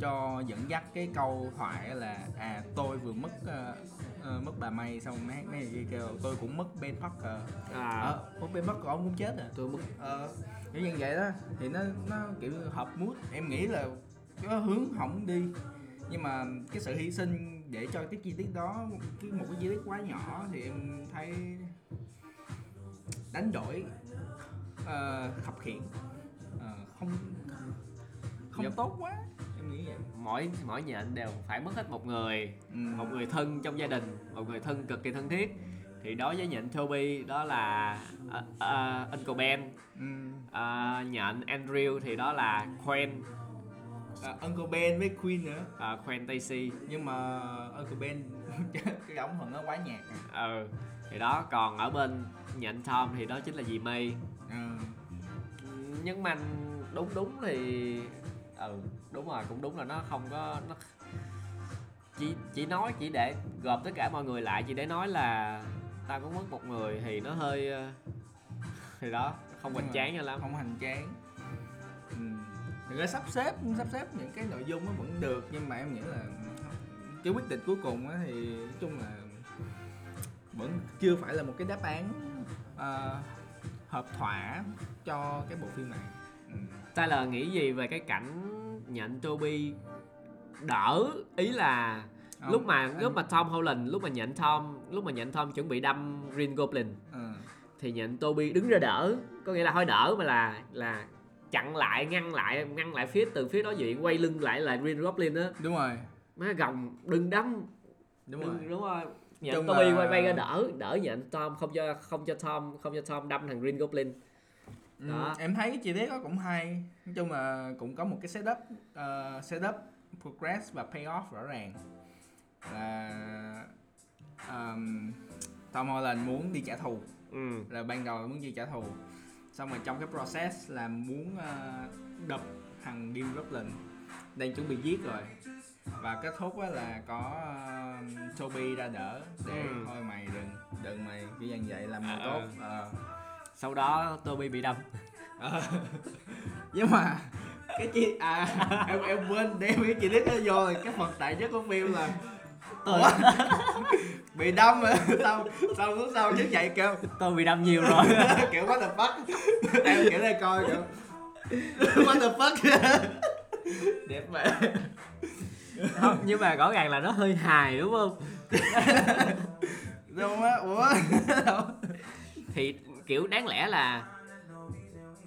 cho dẫn dắt cái câu thoại là à tôi vừa mất ờ, ờ, mất bà May xong mấy mấy người kêu tôi cũng mất Ben Parker. À. Ờ mất Ben Parker ông cũng chết à? Tôi mất. Ờ kiểu như vậy đó. Thì nó nó kiểu hợp mood. Em nghĩ là cái hướng hỏng đi. Nhưng mà cái sự hy sinh để cho cái chi tiết đó cái một cái chi tiết quá nhỏ thì em thấy đánh đổi ờ, khập khiển Ờ, không không Yep. tốt quá. Em nghĩ vậy. Mỗi mỗi nhện đều phải mất hết một người ừ. một người thân trong gia đình một người thân cực kỳ thân thiết. Thì đối với nhện Toby đó là uh, uh, Uncle Ben. Ừ. uh, nhện Andrew thì đó là Quen. À, Uncle Ben với Queen nữa. Uh, Quen Stacy nhưng mà Uncle Ben cái ống phần nó quá nhạt à. ừ thì đó còn ở bên nhện Tom thì đó chính là dì May. Ờ. nhưng mà đúng đúng thì ừ đúng rồi cũng đúng là nó không có nó chỉ chỉ nói chỉ để gộp tất cả mọi người lại chỉ để nói là tao cũng mất một người thì nó hơi ờ, thì đó không hoành tráng cho lắm không hoành tráng ừ. Thực ra sắp xếp sắp xếp những cái nội dung nó vẫn được nhưng mà em nghĩ là cái quyết định cuối cùng á thì nói chung là vẫn chưa phải là một cái đáp án ờ, hợp thỏa cho cái bộ phim này ừ. Tyler nghĩ gì về cái cảnh nhận Toby đỡ ý là Không, lúc mà anh- lúc mà Tom Holland lúc mà nhận Tom lúc mà nhận Tom chuẩn bị đâm Green Goblin Ờ. thì nhận Toby đứng ra đỡ. Có nghĩa là thôi đỡ mà là là chặn lại ngăn lại ngăn lại phía từ phía đối diện quay lưng lại là Green Goblin á. Đúng rồi. Má gồng đừng đâm đúng rồi. Đừng, đúng rồi. Nhận Chung Toby là- quay bay ra đỡ đỡ nhận Tom không cho không cho Tom không cho Tom đâm thằng Green Goblin. Ừ, Đó. em thấy cái chi tiết đó cũng hay. Nói chung là cũng có một cái setup uh, setup progress và payoff rõ ràng. Là um, Tom Holland muốn đi trả thù ừ là ban đầu muốn đi trả thù xong rồi trong cái process là muốn uh, đập thằng Dim Goblin đang chuẩn bị giết rồi và kết thúc á là có uh, Toby ra đỡ để Ừ. thôi mày đừng đừng mày cứ dạng vậy làm À, tốt ừ. Ờ. sau đó Toby bị đâm Ờ. nhưng mà cái chi à em em quên đem cái chi tiết đó vô rồi cái phần tại nhất của phim là Ủa? bị đâm sao sao lúc sau chứ chạy kêu? Tôi bị đâm nhiều rồi. Kiểu what the fuck? Em kiểu đây coi kiểu what the fuck? Đẹp mà. Không nhưng mà rõ ràng là nó hơi hài đúng không? Đâu á ủa? Thì kiểu đáng lẽ là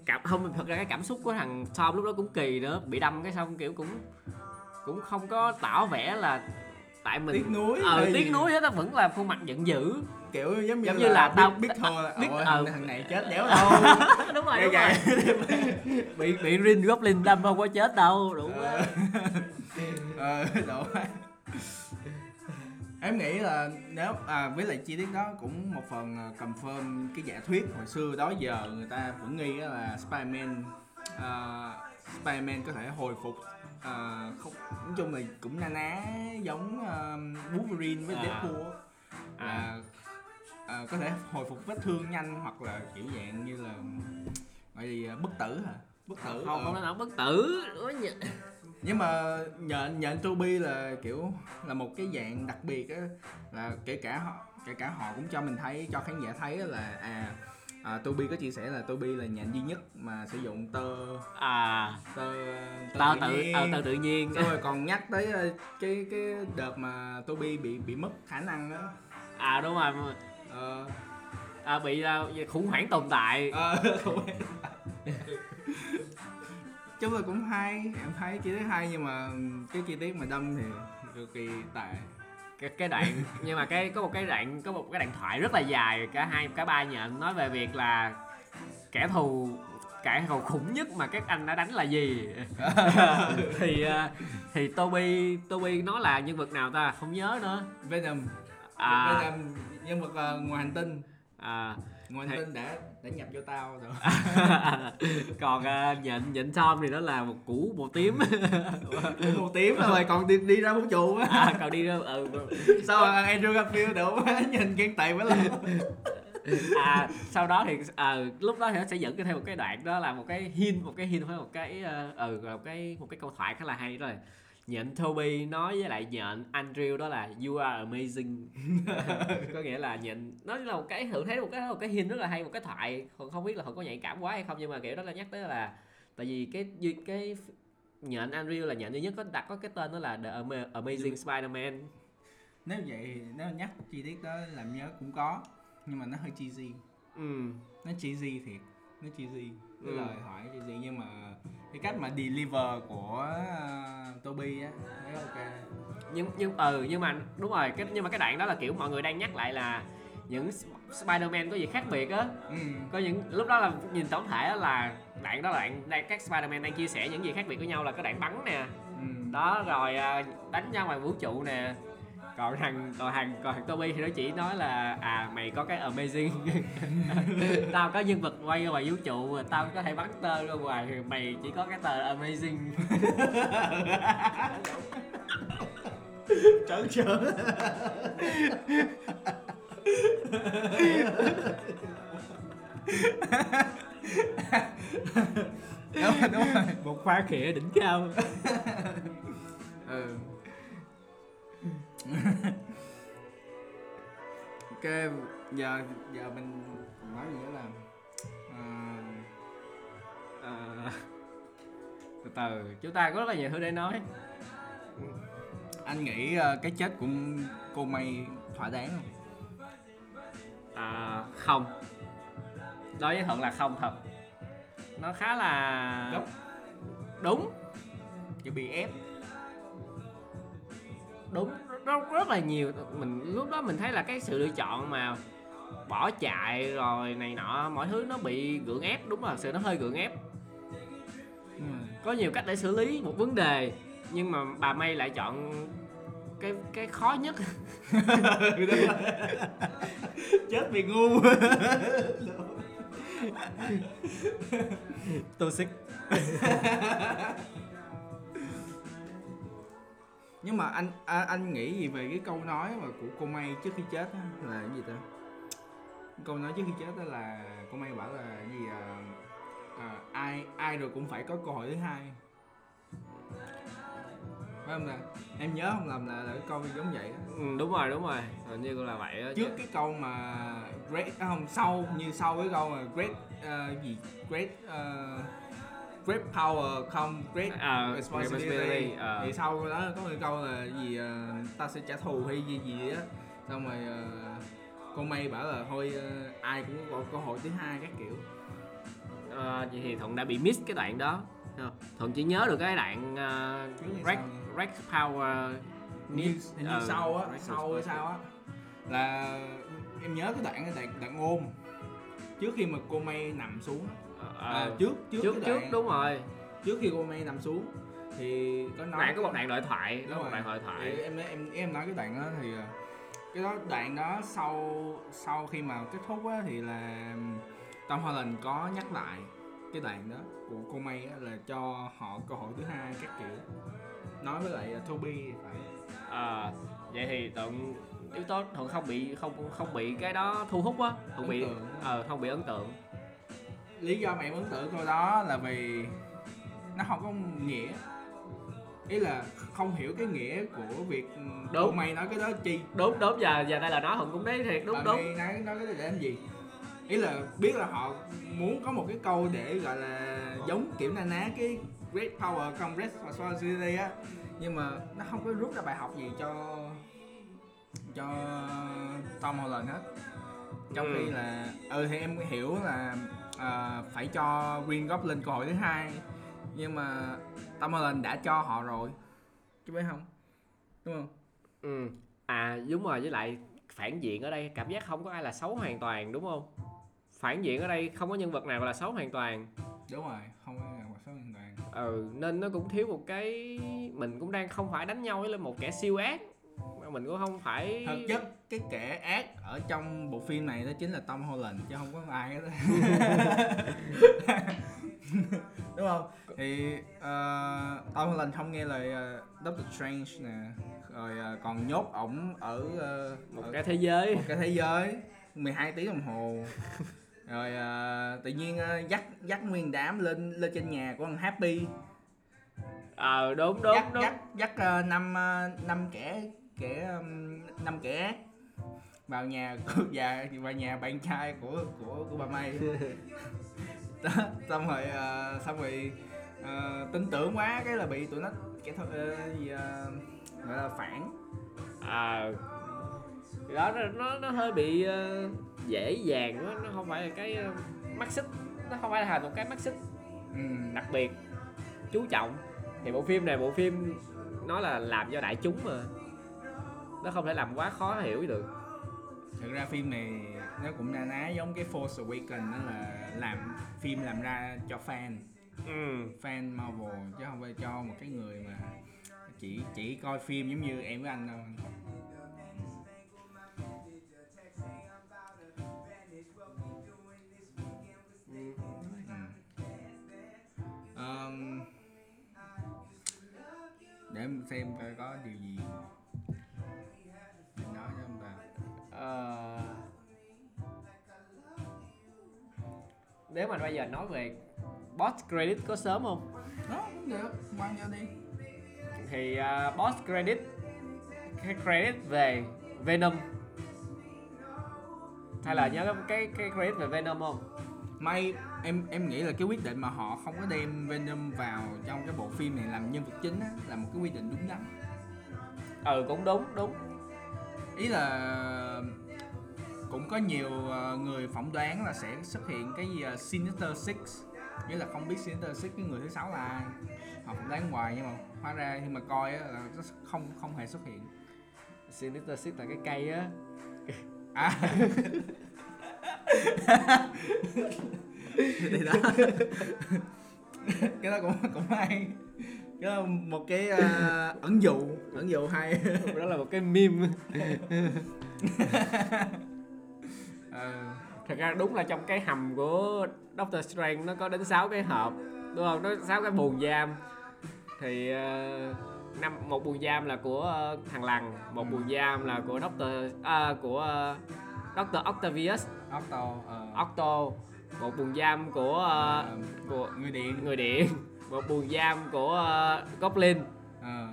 cảm không thật ra cái cảm xúc của thằng Tom lúc đó cũng kỳ nữa. Bị đâm cái xong kiểu cũng cũng không có tỏ vẻ là tại mình tiếc nuối ờ hay tiếc gì. nuối hết á vẫn là khuôn mặt giận dữ. Kiểu giống như, Giống như là tao- biết, biết thôi là biết- ôi, ờ. thằng, này chết đéo đâu. Đúng rồi đúng rồi. bị bị Green Goblin đâm không có chết đâu đúng quá. Ờ. Độ em nghĩ là nếu à với lại chi tiết đó cũng một phần à, confirm cái giả thuyết hồi xưa đó giờ người ta vẫn nghi là Spiderman uh, Spiderman có thể hồi phục à, không nói chung là cũng na ná giống à, Wolverine với À. Deadpool á. À. là à, có thể hồi phục vết thương nhanh hoặc là kiểu dạng như là gọi gì à, bất tử hả bất tử không ờ. không nói bất tử nhưng mà nhận nhận Toby là kiểu là một cái dạng đặc biệt á là kể cả họ kể cả họ cũng cho mình thấy cho khán giả thấy là à, à Toby có chia sẻ là Toby là nhện duy nhất mà sử dụng tơ. À. Tơ tao tự nhiên. ờ tao tự nhiên. Xong rồi còn nhắc tới ờ, cái cái đợt mà Toby bị bị mất khả năng á. À đúng rồi ờ. À, bị uh, khủng hoảng tồn tại. Biết. chung là cũng hay em thấy chi tiết hay nhưng mà cái chi tiết mà đâm thì cực kỳ tệ cái, cái đoạn nhưng mà cái có một cái đoạn có một cái đoạn thoại rất là dài cả hai cả ba nhận nói về việc là kẻ thù kẻ thù khủng nhất mà các anh đã đánh là gì. Thì ờ, thì Toby Toby nói là nhân vật nào ta? Không nhớ nữa. Venom. À, Venom nhân vật ờ, ngoài hành tinh. À ngoài hành Thế- tinh đã đã nhập vô tao rồi. Còn uh, nhịn nhịn Tom thì nó là một củ màu tím. Một tiếng rồi. Còn đi, đi ra vũ trụ á. À, còn đi ra ừ, sao mà Andrew Garfield đủ nhìn ghen tị quá lên à sau đó thì à, lúc đó thì nó sẽ dẫn theo một cái đoạn đó là một cái hint một cái hint với một cái ờ, ừ một cái một cái câu thoại khá là hay đó là nhện Toby nói với lại nhện Andrew đó là you are amazing. Có nghĩa là nhện nó là một cái thử thấy một cái một cái hint rất là hay một cái thoại. Không không biết là họ có nhạy cảm quá hay không nhưng mà kiểu đó là nhắc tới là tại vì cái cái, nhện Andrew là nhện duy nhất có đặt có cái tên đó là the Ama- amazing Spider-Man. Nếu vậy nếu nhắc chi tiết đó làm nhớ cũng có nhưng mà nó hơi cheesy. Ừ. Nó cheesy thiệt nó cheesy. Cái Ừ. lời hỏi cheesy nhưng mà cái cách mà deliver của uh, Toby á thấy ok nhưng nhưng ừ nhưng mà đúng rồi cái nhưng mà cái đoạn đó là kiểu mọi người đang nhắc lại là những Sp- Spider-Man có gì khác biệt á ừ. có những lúc đó là nhìn tổng thể á là đoạn đó là đoạn đang các Spider-Man đang chia sẻ những gì khác biệt với nhau là cái đoạn bắn nè Ừ. đó rồi à, đánh nhau ngoài vũ trụ nè còn thằng còn thằng còn thằng Toby thì nó chỉ nói là à mày có cái amazing. Tao có nhân vật quay ra ngoài vũ trụ tao có thể bắn tơ ra ngoài thì mày chỉ có cái tờ amazing. Trơn trơn đúng rồi đúng rồi. Một pha khịa đỉnh cao. Ừ ok giờ giờ mình nói gì nữa là à, à, từ từ chúng ta có rất là nhiều thứ để nói. Anh nghĩ ờ, cái chết của cô May thỏa đáng không? À, không. Đối với thuận là không thật. Nó khá là Gấp. đúng. Chỉ bị ép. Đúng rất, rất là nhiều. Mình lúc đó mình thấy là cái sự lựa chọn mà bỏ chạy rồi này nọ mọi thứ nó bị gượng ép. Đúng là sự nó hơi gượng ép. Có nhiều cách để xử lý một vấn đề nhưng mà bà May lại chọn cái cái khó nhất. Chết vì ngu. Toxic nhưng mà anh à, anh nghĩ gì về cái câu nói mà của cô May trước khi chết á, là cái gì ta? Câu nói trước khi chết đó là cô May bảo là gì à, à, ai ai rồi cũng phải có cơ hội thứ hai. Phải không ta? Em nhớ không lầm là, là cái câu giống vậy đó. ừ, đúng rồi đúng rồi. Hình như là vậy đó trước cái câu mà great à, không sau như sau cái câu mà great ờ, gì? Great ờ, great power come great À, responsibility ờ. thì sau đó có một câu là gì ờ, ta sẽ trả thù hay gì gì á xong rồi ờ, con May bảo là thôi ờ, ai cũng có cơ hội thứ hai các kiểu Ờ, vậy thì thuận đã bị miss cái đoạn đó không? thuận chỉ nhớ được cái đoạn uh, sau? Rex Power như, như ờ, sau á sau hay sao á là em nhớ cái đoạn đoạn, đoạn ôm trước khi mà cô May nằm xuống Ờ, à, trước trước, trước trước đúng rồi. trước khi cô May nằm xuống thì có nói đoạn có một đoạn đối thoại có Đúng một đoạn thì thoại. Em em em nói cái đoạn đó thì ờ, cái đó đoạn đó sau sau khi mà kết thúc á thì là Tom Holland có nhắc lại cái đoạn đó của cô May á, là cho họ cơ hội thứ hai các kiểu. Nói với lại uh, Toby phải. Ờ, vậy thì thuận yếu tố thuận không bị không không bị cái đó thu hút á thuận bị ờ không bị ấn tượng lý do mà em ấn tượng câu đó là vì nó không có nghĩa. Ý là không hiểu cái nghĩa của việc Đúng. May nói cái đó chi. Đúng đúng giờ giờ đây là nói thuận cũng thấy thiệt đúng Bà đúng nói nói cái đó để làm gì? Ý là biết là họ muốn có một cái câu để gọi là giống kiểu na ná cái great power come great responsibility á. Nhưng mà nó không có rút ra bài học gì cho cho Tom Holland hết. Trong Ừ. khi là ừ thì em hiểu là à, phải cho Green Goblin cơ hội thứ hai. Nhưng mà Tom Holland đã cho họ rồi. Chứ phải không? Đúng không? Ừ. À đúng rồi với lại phản diện ở đây cảm giác không có ai là xấu hoàn toàn đúng không? Phản diện ở đây không có nhân vật nào là xấu hoàn toàn. Đúng rồi không có người mặt số hoàn toàn. Ừ nên nó cũng thiếu một cái mình cũng đang không phải đánh nhau với một kẻ siêu ác mình cũng không phải thực chất cái kẻ ác ở trong bộ phim này đó chính là Tom Holland chứ không có ai hết. Đúng không? Thì uh, Tom Holland không nghe lời uh, Doctor Strange nè rồi uh, còn nhốt ổng ở uh, một ở cái thế giới. một cái thế giới 12 tiếng đồng hồ. Rồi uh, tự nhiên uh, dắt dắt nguyên đám lên lên trên nhà của thằng Happy. Ờ đúng đúng dắt đúng. dắt dắt uh, năm uh, năm kẻ kẻ um, năm kẻ ác vào nhà và vào nhà bạn trai của của của bà May. Xong rồi uh, xong rồi uh, tin tưởng quá cái là bị tụi nó kẻ thôi uh, gì uh, gọi là phản. À đó nó, nó nó hơi bị ờ, dễ dàng quá nó không phải là cái ờ, mắt xích nó không phải là một cái mắt xích ừ. đặc biệt chú trọng. Thì bộ phim này bộ phim nó là làm cho đại chúng mà nó không thể làm quá khó hiểu được. Thực ra phim này nó cũng na ná giống cái Force Awakens đó là làm phim làm ra cho fan. Ừ. Fan Marvel chứ không phải cho một cái người mà chỉ chỉ coi phim giống như em với anh đâu. Ờm, để em xem coi có điều gì Ờ, nếu mà bây giờ nói về boss credit có sớm không? Đó cũng được quan cho đi. Thì uh, boss credit cái credit về Venom. Hay là nhớ cái cái credit về Venom không? May em em nghĩ là cái quyết định mà họ không có đem Venom vào trong cái bộ phim này làm nhân vật chính á, là một cái quyết định đúng đắn. Ừ cũng đúng đúng. Ý là cũng có nhiều ờ, người phỏng đoán là sẽ xuất hiện cái gì ờ, Sinister Six. Nghĩa là không biết Sinister Six cái người thứ sáu là ai. Họ phỏng đoán hoài nhưng mà hóa ra khi mà coi á là nó không không hề xuất hiện. Sinister Six là cái cây á. À. Thì đó. Cái đó cũng cũng hay. Cái đó một cái ờ, ẩn dụ ẩn dụ hay. Đó là một cái meme Ờ, thật ra đúng là trong cái hầm của Doctor Strange nó có đến 6 cái hộp đúng không? Nó sáu cái buồng giam. Thì ờ, năm một buồng giam là của ờ, thằng lằn một buồng giam là của Doctor à, của ờ, Doctor Octavius. Octo ờ, Octo một buồng giam của ờ, ờ, của người điện. Người điện. Một buồng giam của ờ, Goblin. Ờ.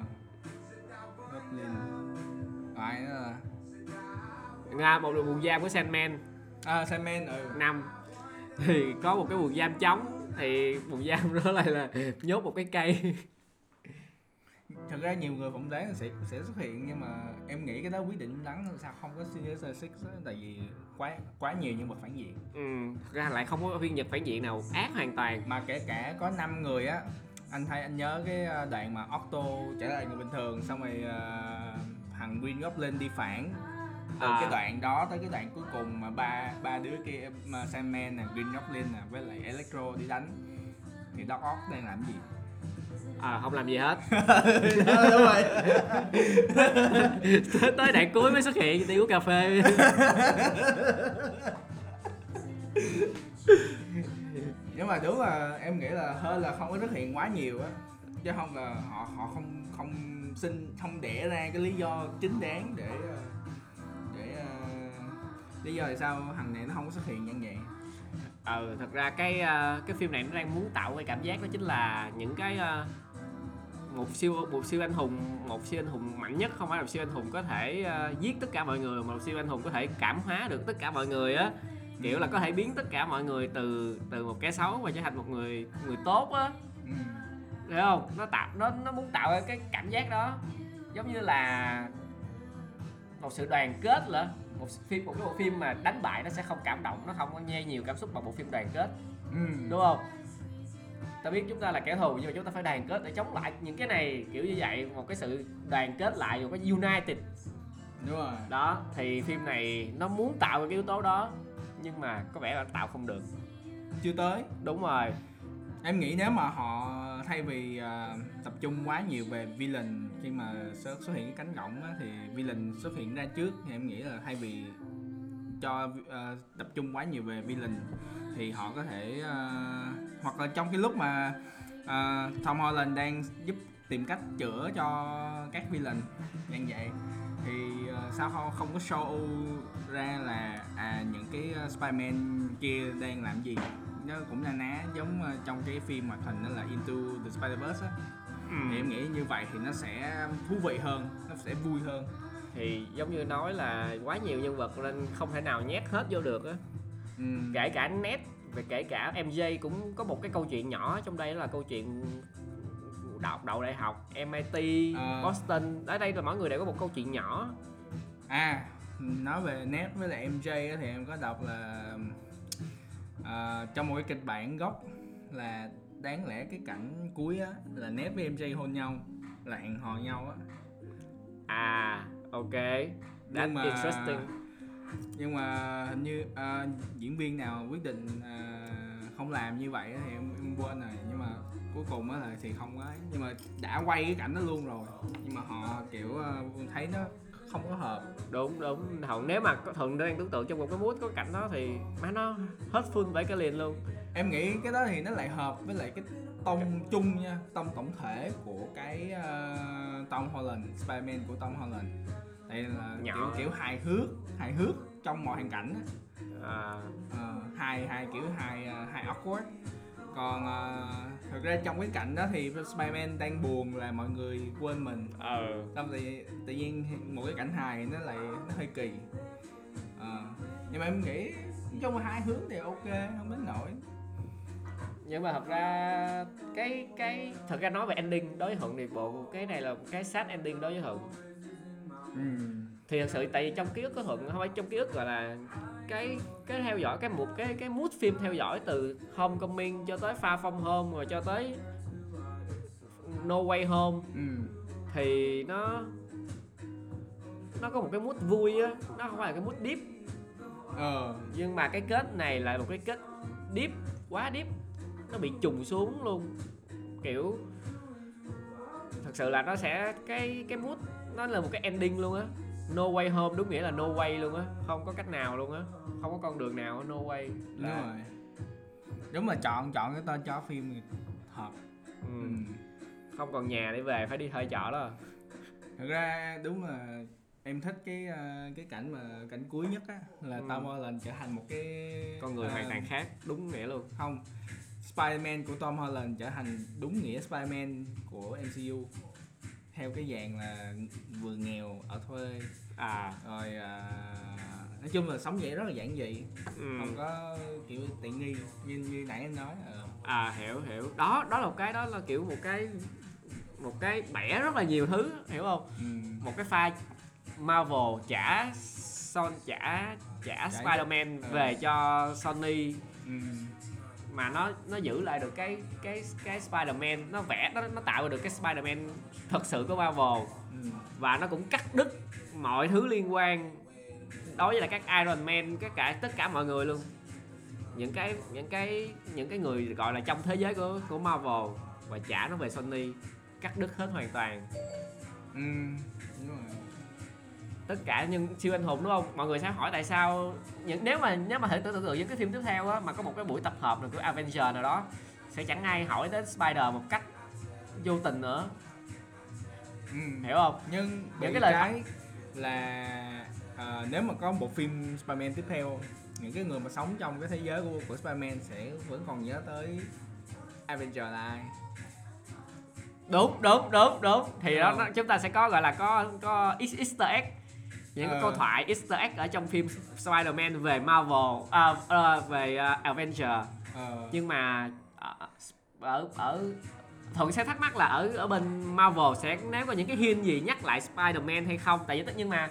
Goblin. Phải nữa là Nga một buồng giam của Sandman à Sandman ừ. Năm. Thì có một cái buồng giam trống thì buồng giam đó lại là nhốt một cái cây. Thật ra nhiều người phỏng đoán sẽ sẽ xuất hiện nhưng mà em nghĩ cái đó quyết định đắn sao? Không có Sinister Six á, tại vì quá quá nhiều nhân vật phản diện. Ừ, thật ra lại không có viên nhật phản diện nào ác hoàn toàn. Mà kể cả có 5 người á anh thấy anh nhớ cái ờ, đoạn mà Octo trở lại người bình thường xong rồi ờ, thằng Green Goblin đi phản từ À. cái đoạn đó tới cái đoạn cuối cùng mà ba ba đứa kia mà Sandman nè Green Goblin nè với lại Electro đi đánh thì Doc Ock đang làm gì? À, không làm gì hết. Đúng rồi. Tới, tới đoạn cuối mới xuất hiện đi uống cà phê. Nhưng mà đúng là em nghĩ là hơn là không có xuất hiện quá nhiều á. Chứ không là họ họ không không xin không đẻ ra cái lý do chính đáng để ờ, để ờ, lý do tại sao thằng này nó không có xuất hiện như vậy ừ thật ra cái ờ, cái phim này nó đang muốn tạo cái cảm giác đó chính là những cái ờ, một siêu một siêu anh hùng một siêu anh hùng mạnh nhất không phải là một siêu anh hùng có thể ờ, giết tất cả mọi người mà một siêu anh hùng có thể cảm hóa được tất cả mọi người á. Kiểu là có thể biến tất cả mọi người từ từ một kẻ xấu và trở thành một người người tốt á. Ừ. hiểu không? Nó tạo nó nó muốn tạo cái cảm giác đó. Giống như là một sự đoàn kết là một phim một cái bộ phim mà đánh bại nó sẽ không cảm động nó không có nghe nhiều cảm xúc bằng bộ phim đoàn kết. Ừ. đúng không? Ta biết chúng ta là kẻ thù nhưng mà chúng ta phải đoàn kết để chống lại những cái này kiểu như vậy một cái sự đoàn kết lại một cái united. Đúng rồi. Đó thì phim này nó muốn tạo cái yếu tố đó nhưng mà có vẻ là tạo không được. Chưa tới. Đúng rồi em nghĩ nếu mà họ thay vì uh, tập trung quá nhiều về villain khi mà xuất xuất hiện cái cánh gọng á, thì villain xuất hiện ra trước thì em nghĩ là thay vì cho uh, tập trung quá nhiều về villain thì họ có thể uh, hoặc là trong cái lúc mà uh, Tom Holland đang giúp tìm cách chữa cho các villain như vậy thì uh, sao không không có show ra là à những cái ờ, Spider-Man kia đang làm gì? Nó cũng là ná giống ờ, trong cái phim hoạt hình đó là Into the Spider-Verse á. Thì em nghĩ như vậy thì nó sẽ thú vị hơn nó sẽ vui hơn. Thì giống như nói là quá nhiều nhân vật nên không thể nào nhét hết vô được á. Ừ. kể cả nét và kể cả MJ cũng có một cái câu chuyện nhỏ trong đây là câu chuyện đọc đậu đại học MIT Ờ. Boston. Ở đây là mỗi người đều có một câu chuyện nhỏ. À nói về nét với lại MJ thì em có đọc là ờ, trong một cái kịch bản gốc là đáng lẽ cái cảnh cuối á là nét với MJ hôn nhau là hẹn hò nhau á. À ok. That's Nhưng mà- interesting. nhưng mà hình như ờ, diễn viên nào quyết định ờ, không làm như vậy thì em, em quên rồi. Nhưng mà cuối cùng á là thì không có. Ấy. nhưng mà đã quay cái cảnh đó luôn rồi. Nhưng mà họ kiểu ờ, thấy nó không có hợp. Đúng đúng. Thường nếu mà có thường đang tưởng tượng trong một cái mood có cảnh đó thì má nó hết full với cái liền luôn. Em nghĩ cái đó thì nó lại hợp với lại cái tông chung nha tông tổng thể của cái ờ, Tom Holland Spider-Man của Tom Holland. Đây là Nhỏ. kiểu kiểu hài hước hài hước trong mọi hoàn cảnh á. à, Ờ, hai hai kiểu hai ờ, hai awkward còn ờ, thực ra trong cái cảnh đó thì Spider-Man đang buồn là mọi người quên mình. Ờ. Xong thì tự nhiên một cái cảnh hài nó lại nó hơi kỳ. Ờ, nhưng mà em nghĩ là hai hướng thì ok không đến nổi nhưng mà thật ra cái cái thật ra nói về ending đối với thuận thì bộ cái này là một cái sad ending đối với thuận thì thật sự tại vì trong ký ức của thuận không phải trong ký ức gọi là cái cái theo dõi cái một cái cái mood phim theo dõi từ Homecoming cho tới Far From Home rồi cho tới No Way Home. Ừ. thì nó nó có một cái mood vui á nó không phải là cái mood deep. Ờ. Nhưng mà cái kết này là một cái kết deep quá deep. Nó bị trùng xuống luôn. Kiểu thật sự là nó sẽ cái cái mood nó là một cái ending luôn á no way home đúng nghĩa là no way luôn á. Không có cách nào luôn á. Không có con đường nào no way. Đúng là rồi. Đúng là chọn chọn cái tên cho phim thì thật. Ừ, ừ. không còn nhà để về phải đi thuê trọ đó. Thật ra đúng là em thích cái ờ, cái cảnh mà cảnh cuối nhất á là Ừ. Tom Holland trở thành một cái con người ờ, hoàn toàn khác đúng nghĩa luôn. không Spider-Man của Tom Holland trở thành đúng nghĩa Spider-Man của MCU theo cái dạng là vừa nghèo ở thuê à rồi à, nói chung là sống vậy rất là giản dị ừ. không có kiểu tiện nghi như như nãy em nói ờ. à hiểu hiểu đó đó là một cái đó là kiểu một cái một cái bẻ rất là nhiều thứ hiểu không ừ. một cái pha Marvel trả Son trả trả Trả- Spider-Man về cho Sony Ừ. mà nó nó giữ lại được cái cái cái Spider-Man nó vẽ nó nó tạo được cái Spider-Man thật sự của Marvel Ừ. và nó cũng cắt đứt mọi thứ liên quan đối với là các Iron Man tất cả tất cả mọi người luôn những cái những cái những cái người gọi là trong thế giới của của Marvel và trả nó về Sony cắt đứt hết hoàn toàn Ừ. đúng rồi tất cả những siêu anh hùng đúng không? Mọi người sẽ hỏi tại sao những nếu mà nếu mà thử tưởng tượng những cái phim tiếp theo á mà có một cái buổi tập hợp nào của Avenger nào đó sẽ chẳng ai hỏi đến Spider một cách vô tình nữa. Ừ. hiểu không? Nhưng Những cái lời- cái là ờ, nếu mà có một phim Spider-Man tiếp theo những cái người mà sống trong cái thế giới của, của Spider-Man sẽ vẫn còn nhớ tới Avenger là ai? Đúng đúng đúng đúng. Thì đó Ờ. nó, chúng ta sẽ có gọi là có có eas- Easter egg những cái Ờ. câu thoại Easter egg ở trong phim Spider-Man về Marvel à, à, về à, Avenger. Ờ, nhưng mà ở ở, ở thuận sẽ thắc mắc là ở ở bên Marvel sẽ nếu có những cái hint gì nhắc lại Spider-Man hay không? Tại vì tất nhưng mà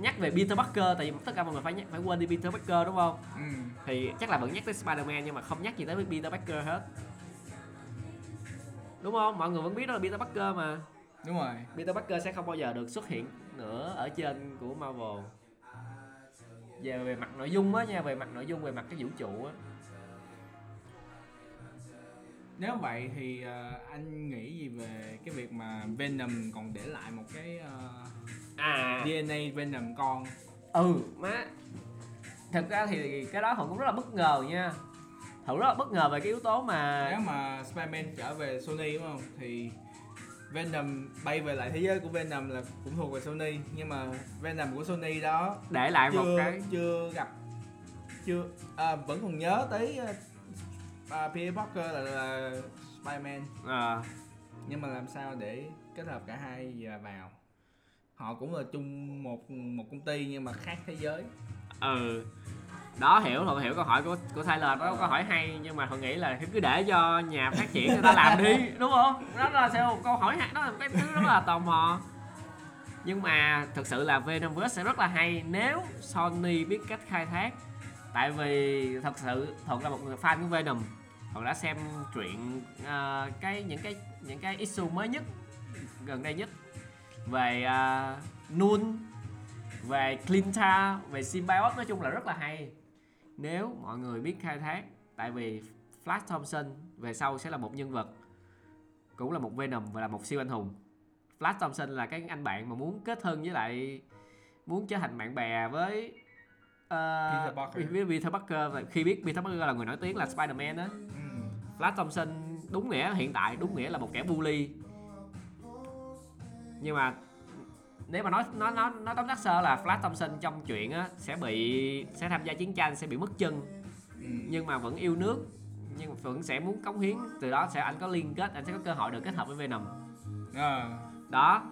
nhắc về Peter Parker tại vì tất cả mọi người phải nhắc, phải quên đi Peter Parker đúng không? Ừ. thì chắc là vẫn nhắc tới Spider-Man nhưng mà không nhắc gì tới Peter Parker hết. Đúng không? Mọi người vẫn biết đó là Peter Parker mà. Đúng rồi. Peter Parker sẽ không bao giờ được xuất hiện nữa ở trên của Marvel. Về về mặt nội dung á nha về mặt nội dung về mặt cái vũ trụ á. Nếu vậy thì ờ, anh nghĩ gì về cái việc mà Venom còn để lại một cái ờ, à. DNA Venom con? Ừ má. Thật ra thì cái đó thuận cũng rất là bất ngờ nha. Thuận rất là bất ngờ về cái yếu tố mà nếu mà Spider-Man trở về Sony đúng không? Thì Venom bay về lại thế giới của Venom là cũng thuộc về Sony nhưng mà Venom của Sony đó để lại một chưa cái chưa gặp chưa à, vẫn còn nhớ tới uh, Peter Parker là, là Spider-Man. À, nhưng mà làm sao để kết hợp cả hai vào? Họ cũng là chung một một công ty nhưng mà khác thế giới. Ừ đó hiểu thuận hiểu câu hỏi của của Tyler đó câu hỏi hay nhưng mà thuận nghĩ là cứ để cho nhà phát triển người ta làm đi đúng không? Đó là sẽ một câu hỏi hay đó là một cái thứ rất là tò mò. Nhưng mà thực sự là Venomverse sẽ rất là hay nếu Sony biết cách khai thác. Tại vì thật sự thuận là một người fan của Venom. Thuận đã xem truyện ờ, cái những cái những cái issue mới nhất gần đây nhất về uh, Noon về Clinta về Symbiote nói chung là rất là hay nếu mọi người biết khai thác tại vì Flash Thompson về sau sẽ là một nhân vật cũng là một Venom và là một siêu anh hùng Flash Thompson là cái anh bạn mà muốn kết thân với lại muốn trở thành bạn bè với ờ, Peter Parker. Peter Parker và khi biết Peter Parker là người nổi tiếng là Spider-Man đó ừ. Flash Thompson đúng nghĩa hiện tại đúng nghĩa là một kẻ bully nhưng mà nếu mà nói nó nó nó tóm tắt sơ là Flash Thompson trong truyện á sẽ bị sẽ tham gia chiến tranh sẽ bị mất chân. Ừ. nhưng mà vẫn yêu nước nhưng vẫn sẽ muốn cống hiến. Từ đó sẽ anh có liên kết anh sẽ có cơ hội được kết hợp với Venom. Ờ. đó.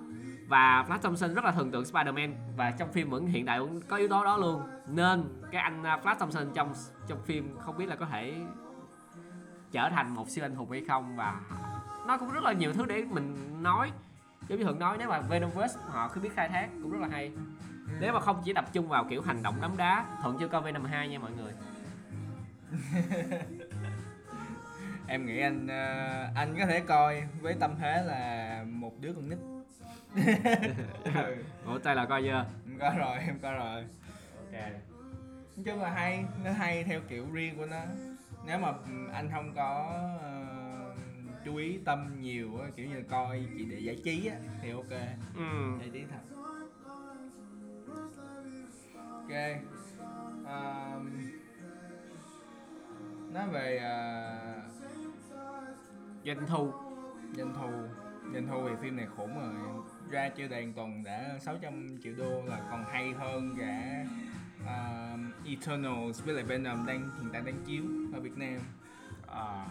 Và Flash Thompson rất là thần tượng Spider-Man và trong phim vẫn hiện tại vẫn có yếu tố đó luôn. Nên cái anh uh, Flash Thompson trong trong phim không biết là có thể trở thành một siêu anh hùng hay không và nó cũng rất là nhiều thứ để mình nói giống như thuận nói nếu mà Venomverse họ cứ biết khai thác cũng rất là hay. Nếu mà không chỉ tập trung vào kiểu hành động đấm đá thuận chưa coi Venom 2 nha mọi người. Em nghĩ anh ờ, anh có thể coi với tâm thế là một đứa con nít. Ừ, ủa tay là coi chưa? Em có rồi em có rồi. Ok. Nói chung là hay nó hay theo kiểu riêng của nó. Nếu mà anh không có ờ, chú ý tâm nhiều á, kiểu như coi chỉ để giải trí á, thì ok. Ừ. giải trí thật. Ok. Um, nói về ờ, doanh thu. Doanh thu. Doanh thu thì phim này khủng rồi. Ra chưa đầy tuần đã 600 triệu đô là còn hay hơn cả uh, Eternals với lại Venom đang hiện tại đang chiếu ở Việt Nam. À,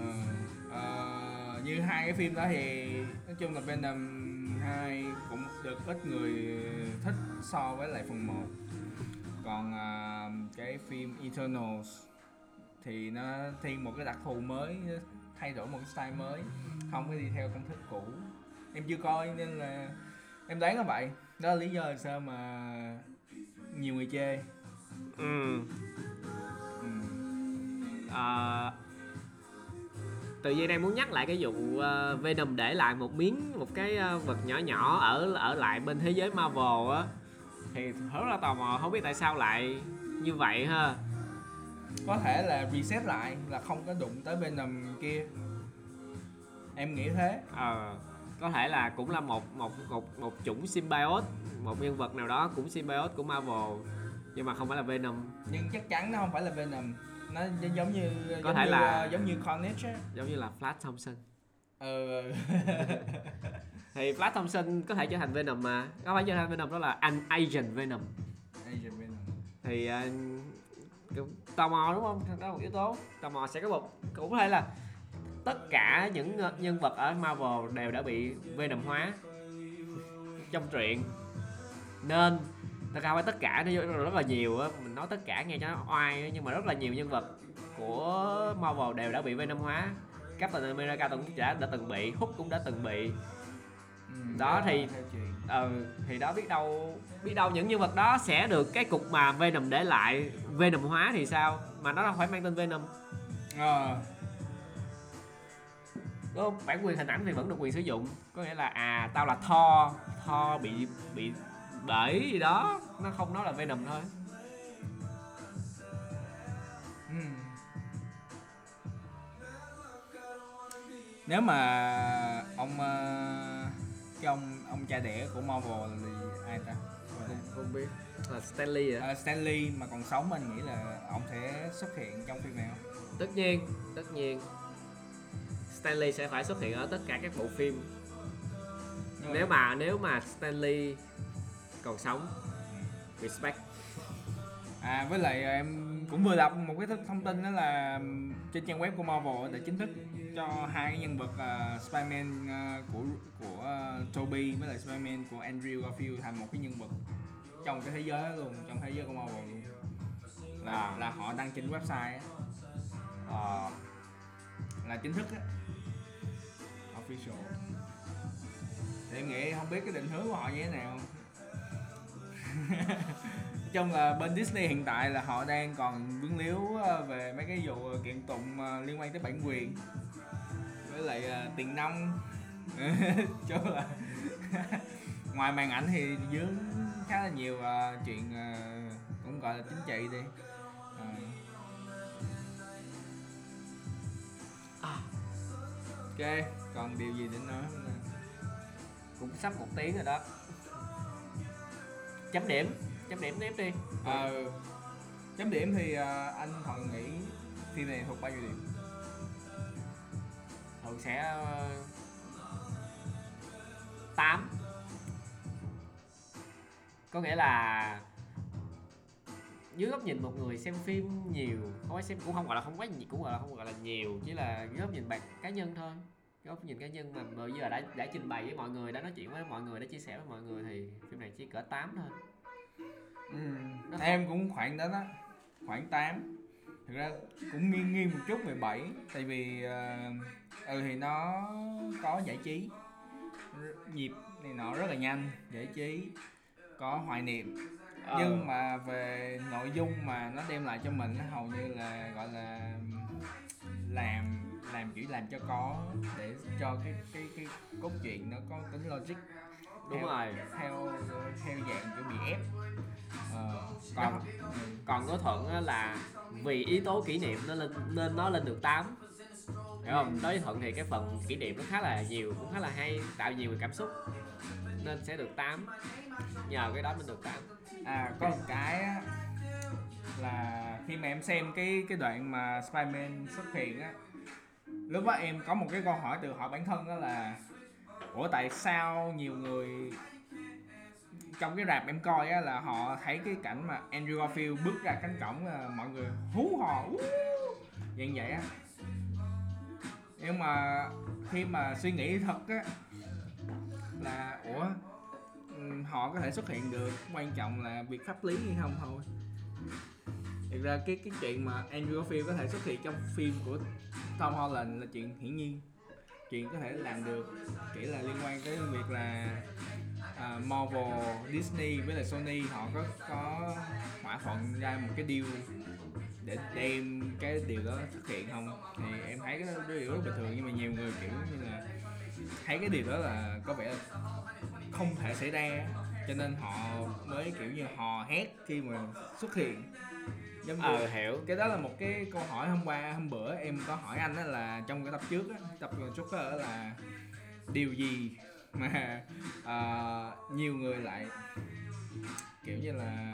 Ờ, ờ, như hai cái phim đó thì nói chung là Venom 2 cũng được ít người thích so với lại phần 1 còn ờ, cái phim Eternals thì nó thiên một cái đặc thù mới thay đổi một cái style mới không có đi theo công thức cũ em chưa coi nên là em đoán là vậy đó là lý do là sao mà nhiều người chê ừ. ừ. à, tự nhiên đang muốn nhắc lại cái vụ uh, Venom để lại một miếng một cái uh, vật nhỏ nhỏ ở ở lại bên thế giới Marvel á. Thì rất là tò mò không biết tại sao lại như vậy ha. Có thể là reset lại là không có đụng tới Venom kia. Em nghĩ thế. Ờ có thể là cũng là một một một một chủng symbiote một nhân vật nào đó cũng symbiote của Marvel nhưng mà không phải là Venom. Nhưng chắc chắn nó không phải là Venom nó gi- giống như Có giống thể như, là- ờ, giống như á. giống như là Flash Thompson. Ừ thì Flash Thompson có thể trở thành Venom mà. Có phải trở thành Venom đó là an Agent Venom. Agent Venom. Thì uh, tò mò đúng không? Đó là một yếu tố. Tò mò sẽ có một cũng có thể là tất cả những nhân vật ở Marvel đều đã bị Venom hóa trong truyện. Nên thật ra tất cả nó rất là nhiều á mình nói tất cả nghe cho nó oai nhưng mà rất là nhiều nhân vật của Marvel đều đã bị Venom hóa. Captain America cũng đã, đã từng bị Hulk cũng đã từng bị. Ừ, Đó thì- ừ thì đó biết đâu biết đâu những nhân vật đó sẽ được cái cục mà Venom để lại Venom hóa thì sao? Mà nó đâu phải mang tên Venom. Ờ. Đúng không? Bản quyền hình ảnh thì vẫn được quyền sử dụng. Có nghĩa là à tao là Thor Thor bị bị bể gì đó. Nó không nói là Venom thôi. Ừ. nếu mà ông ờ, cái ông ông cha đẻ của Marvel là ai ta? Là- không biết. Là Stanley à Ờ, Stanley mà còn sống anh nghĩ là ông sẽ xuất hiện trong phim này không? tất nhiên tất nhiên. Stanley sẽ phải xuất hiện ở tất cả các bộ phim. Nhưng nếu mà nếu mà Stanley còn sống respect À với lại ờ, em cũng vừa đọc một cái th- thông tin đó là trên trang web của Marvel đã chính thức cho hai cái nhân vật uh, Spider-Man ờ, của của ờ, Tobey với lại Spider-Man của Andrew Garfield thành một cái nhân vật trong cái thế giới luôn, trong thế giới của Marvel luôn. Là À. là họ đăng trên website á, ờ, là chính thức á. Official. Thì em nghĩ không biết cái định hướng của họ như thế nào. Nói chung là bên Disney hiện tại là họ đang còn vướng líu ờ, về mấy cái vụ ờ, kiện tụng ờ, liên quan tới bản quyền. Với lại tiền nông chứ là ngoài màn ảnh thì dướng khá là nhiều chuyện cũng gọi là chính trị đi. À. ok còn điều gì để nói không cũng sắp một tiếng rồi đó chấm điểm chấm điểm tiếp đi. Ờ, chấm điểm thì ờ, anh thuận nghĩ phim này thuộc bao nhiêu điểm? Thường sẽ ờ, tám. Có nghĩa là dưới góc nhìn một người xem phim nhiều không phải xem cũng không gọi là không quá nhiều cũng gọi là không gọi là nhiều chỉ là dưới góc nhìn bạn cá nhân thôi góc nhìn cá nhân mà bây giờ đã đã trình bày với mọi người đã nói chuyện với mọi người đã chia sẻ với mọi người thì phim này chỉ cỡ 8 thôi ừ. Nó em cũng khoảng đó đó khoảng 8 thực ra cũng nghiêng nghiêng một chút 17 tại vì ờ, ừ thì nó có giải trí R- nhịp này nọ rất là nhanh giải trí có hoài niệm Ờ. nhưng mà về nội dung mà nó đem lại cho mình nó hầu như là gọi là làm làm kiểu làm cho có để cho cái cái cái cốt truyện nó có tính logic đúng theo- rồi. theo theo dạng kiểu bị ép. Ờ, còn còn có thuận á là vì yếu tố kỷ niệm nó lên nên nó lên được 8 hiểu không? Đối với thuận thì cái phần kỷ niệm nó khá là nhiều cũng khá là hay tạo nhiều cảm xúc nên sẽ được 8 nhờ cái đó mới được 8 à có một cái là khi mà em xem cái cái đoạn mà Spiderman xuất hiện á lúc đó em có một cái câu hỏi tự hỏi bản thân đó là, ủa, tại sao nhiều người trong cái rạp em coi á là họ thấy cái cảnh mà Andrew Garfield bước ra cánh cổng là mọi người hú hò, "Woo!" dạng vậy á nhưng mà khi mà suy nghĩ thật á là, ủa ừ, họ có thể xuất hiện được, quan trọng là việc pháp lý hay không thôi thực ra cái cái chuyện mà Andrew Garfield có thể xuất hiện trong phim của Tom Holland là chuyện hiển nhiên. Chuyện có thể làm được chỉ là liên quan tới việc là uh, Marvel, Disney với lại Sony họ có có thỏa thuận ra một cái deal để đem cái điều đó thực hiện không? Thì em thấy cái đó điều rất bình thường nhưng mà nhiều người kiểu như là thấy cái điều đó là có vẻ là không thể xảy ra. Cho nên họ mới kiểu như hò hét khi mà xuất hiện giống ờ hiểu. cái đó là một cái câu hỏi hôm qua hôm bữa em có hỏi anh đó là trong cái tập trước á, tập trước đó là điều gì mà ờ, nhiều người lại kiểu như là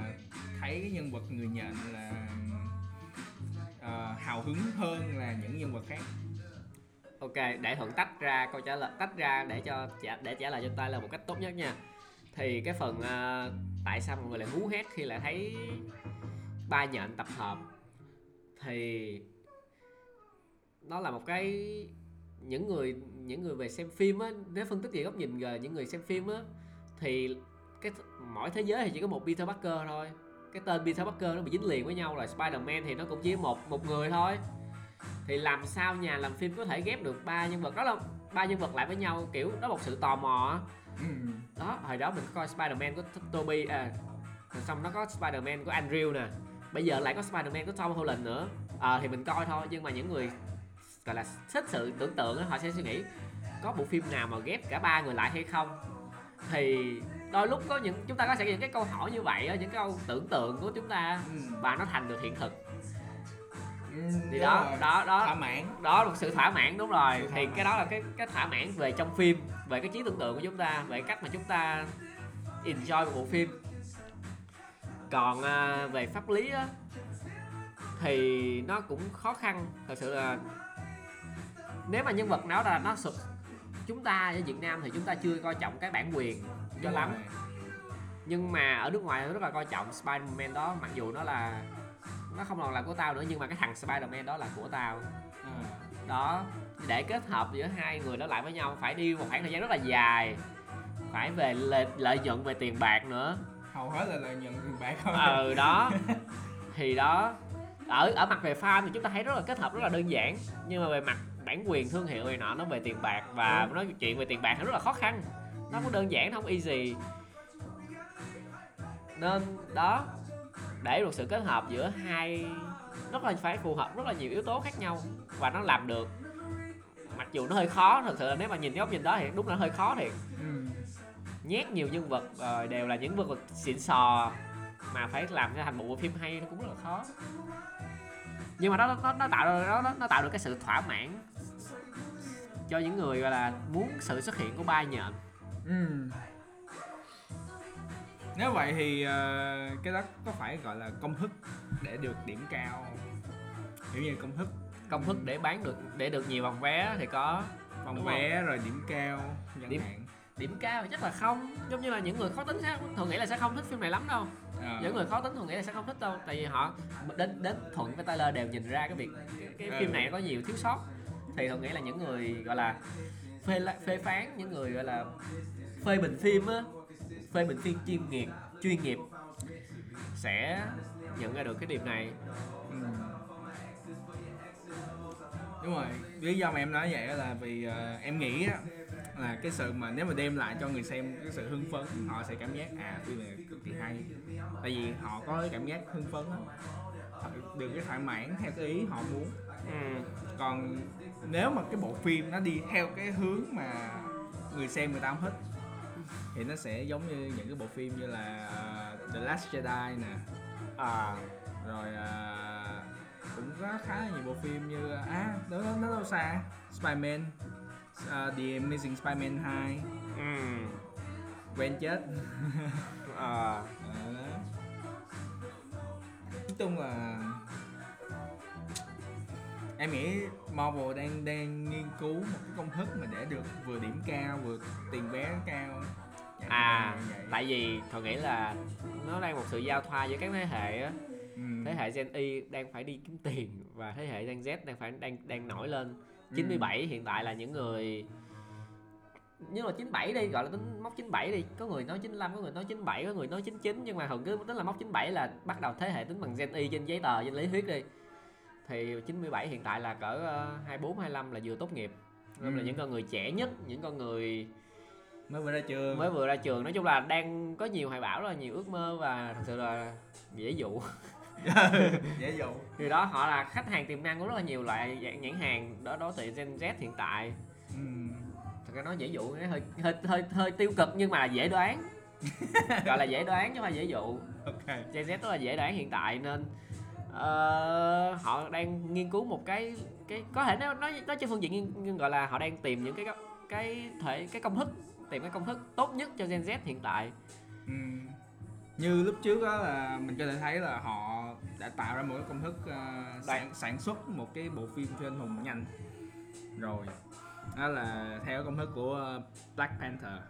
thấy cái nhân vật người nhận là ờ, hào hứng hơn là những nhân vật khác? Ok để thuận tách ra câu trả lời tách ra để cho để trả lời cho ta là một cách tốt nhất nha. Thì cái phần ờ, tại sao mọi người lại hú hét khi lại thấy ba nhện tập hợp. Thì nó là một cái những người những người về xem phim á nếu phân tích về góc nhìn về những người xem phim á thì cái mỗi thế giới thì chỉ có một Peter Parker thôi. Cái tên Peter Parker nó bị dính liền với nhau là Spider-Man thì nó cũng chỉ một một người thôi. Thì làm sao nhà làm phim có thể ghép được ba nhân vật? Đó là ba nhân vật lại với nhau kiểu đó một sự tò mò á. đó hồi đó mình coi Spider-Man của T- Tobey à rồi xong nó có Spider-Man của Andrew nè bây giờ lại có Spider-Man của Tom Holland nữa. Ờ thì mình coi thôi nhưng mà những người gọi là thích sự tưởng tượng họ sẽ suy nghĩ có bộ phim nào mà ghép cả ba người lại hay không? Thì đôi lúc có những chúng ta có sẽ có những cái câu hỏi như vậy những câu tưởng tượng của chúng ta và nó thành được hiện thực. Thì đó đó đó. Thỏa mãn. Đó là một sự thỏa mãn đúng rồi. Thì mãn. cái đó là cái cái thỏa mãn về trong phim về cái trí tưởng tượng của chúng ta về cách mà chúng ta enjoy một bộ phim còn à, về pháp lý á thì nó cũng khó khăn thật sự là nếu mà nhân vật nào là nó sụp chúng ta ở Việt Nam thì chúng ta chưa coi trọng cái bản quyền cho lắm rồi. nhưng mà ở nước ngoài rất là coi trọng Spider-Man đó mặc dù nó là nó không còn là của tao nữa nhưng mà cái thằng Spider-Man đó là của tao Ờ. đó để kết hợp giữa hai người đó lại với nhau phải đi một khoảng thời gian rất là dài phải về lợi, lợi nhuận về tiền bạc nữa hầu hết là lợi nhuận tiền bạc thôi ờ đó. Thì đó. Ở ở mặt về fan thì chúng ta thấy rất là kết hợp rất là đơn giản. Nhưng mà về mặt bản quyền thương hiệu này nọ nó về tiền bạc và nói chuyện về tiền bạc nó rất là khó khăn. Nó không đơn giản nó không easy. Nên đó để được sự kết hợp giữa hai rất là phải phù hợp rất là nhiều yếu tố khác nhau và nó làm được. Mặc dù nó hơi khó thật sự là nếu mà nhìn cái góc nhìn đó thì đúng là hơi khó thiệt. Ừ. nhét nhiều nhân vật ờ, đều là những nhân vật xịn sò mà phải làm cho thành một bộ phim hay nó cũng rất là khó. Nhưng mà nó nó, nó tạo ra nó, nó, tạo được cái sự thỏa mãn cho những người gọi là muốn sự xuất hiện của ba nhện Ừ. Nếu vậy thì ờ, cái đó có phải gọi là công thức để được điểm cao kiểu như công thức. Công thức để bán được để được nhiều vòng vé thì có. Vòng Đúng vé rồi điểm cao Điểm- hạn điểm cao thì chắc là không giống như là những người khó tính sẽ thường nghĩ là sẽ không thích phim này lắm đâu Ờ. những người khó tính thường nghĩ là sẽ không thích đâu tại vì họ đến đến thuận với Tyler đều nhìn ra cái việc cái, cái Ừ. phim này có nhiều thiếu sót thì thường nghĩ là những người gọi là phê phê phán những người gọi là phê bình phim á phê bình phim chuyên nghiệp chuyên nghiệp sẽ nhận ra được cái điểm này Ừ. đúng rồi lý do mà em nói vậy là vì ờ, em nghĩ á là cái sự mà nếu mà đem lại cho người xem cái sự hưng phấn họ sẽ cảm giác à phim này cực kỳ hay. Tại vì họ có cái cảm giác hưng phấn Họ được cái thỏa mãn theo cái ý họ muốn. Ừ. còn nếu mà cái bộ phim nó đi theo cái hướng mà người xem người ta không thích thì nó sẽ giống như những cái bộ phim như là ờ, The Last Jedi nè. À. Rồi à, cũng có khá là nhiều bộ phim như à đó nó, nó đâu xa Spider-Man à, The Amazing Spider-Man 2 ừ. quen chết à. Đó. nói chung là em nghĩ Marvel đang đang nghiên cứu một cái công thức mà để được vừa điểm cao vừa tiền vé cao Dạng à tại vì tôi nghĩ là nó đang một sự giao thoa giữa các thế hệ á Ừ. thế hệ Gen Y đang phải đi kiếm tiền và thế hệ Gen Z đang phải đang đang nổi lên Ừ. 97 hiện tại là những người nhưng mà 97 đi gọi là tính mốc 97 đi. Có người nói 95 có người nói 97 có người nói 99 nhưng mà thường cứ tính là mốc 97 là bắt đầu thế hệ tính bằng Gen Y trên giấy tờ trên lý thuyết đi. Thì 97 hiện tại là cỡ ờ, 24 25 là vừa tốt nghiệp. Nên là Ừ. những con người trẻ nhất những con người mới vừa ra trường. Mới vừa ra trường. Nói chung là đang có nhiều hoài bão rất là nhiều ước mơ và thật sự là dễ dụ dễ dụ. Thì đó họ là khách hàng tiềm năng của rất là nhiều loại dạng nhãn hàng đó đối tượng Gen Z hiện tại. Ừ. thật ra nói dễ dụ nó hơi hơi hơi hơi tiêu cực nhưng mà dễ đoán. Gọi là dễ đoán chứ không phải dễ dụ. Ok. Gen Z rất là dễ đoán hiện tại nên ờ, họ đang nghiên cứu một cái cái có thể nói nói nói trên phương diện nghiên, nghiên- gọi là họ đang tìm những cái cái thể cái công thức tìm cái công thức tốt nhất cho Gen Z hiện tại. Ừ. như lúc trước đó là mình có thể thấy là họ đã tạo ra một cái công thức ờ, sản, sản xuất một cái bộ phim anh hùng nhanh. Rồi đó là theo công thức của ờ, Black Panther.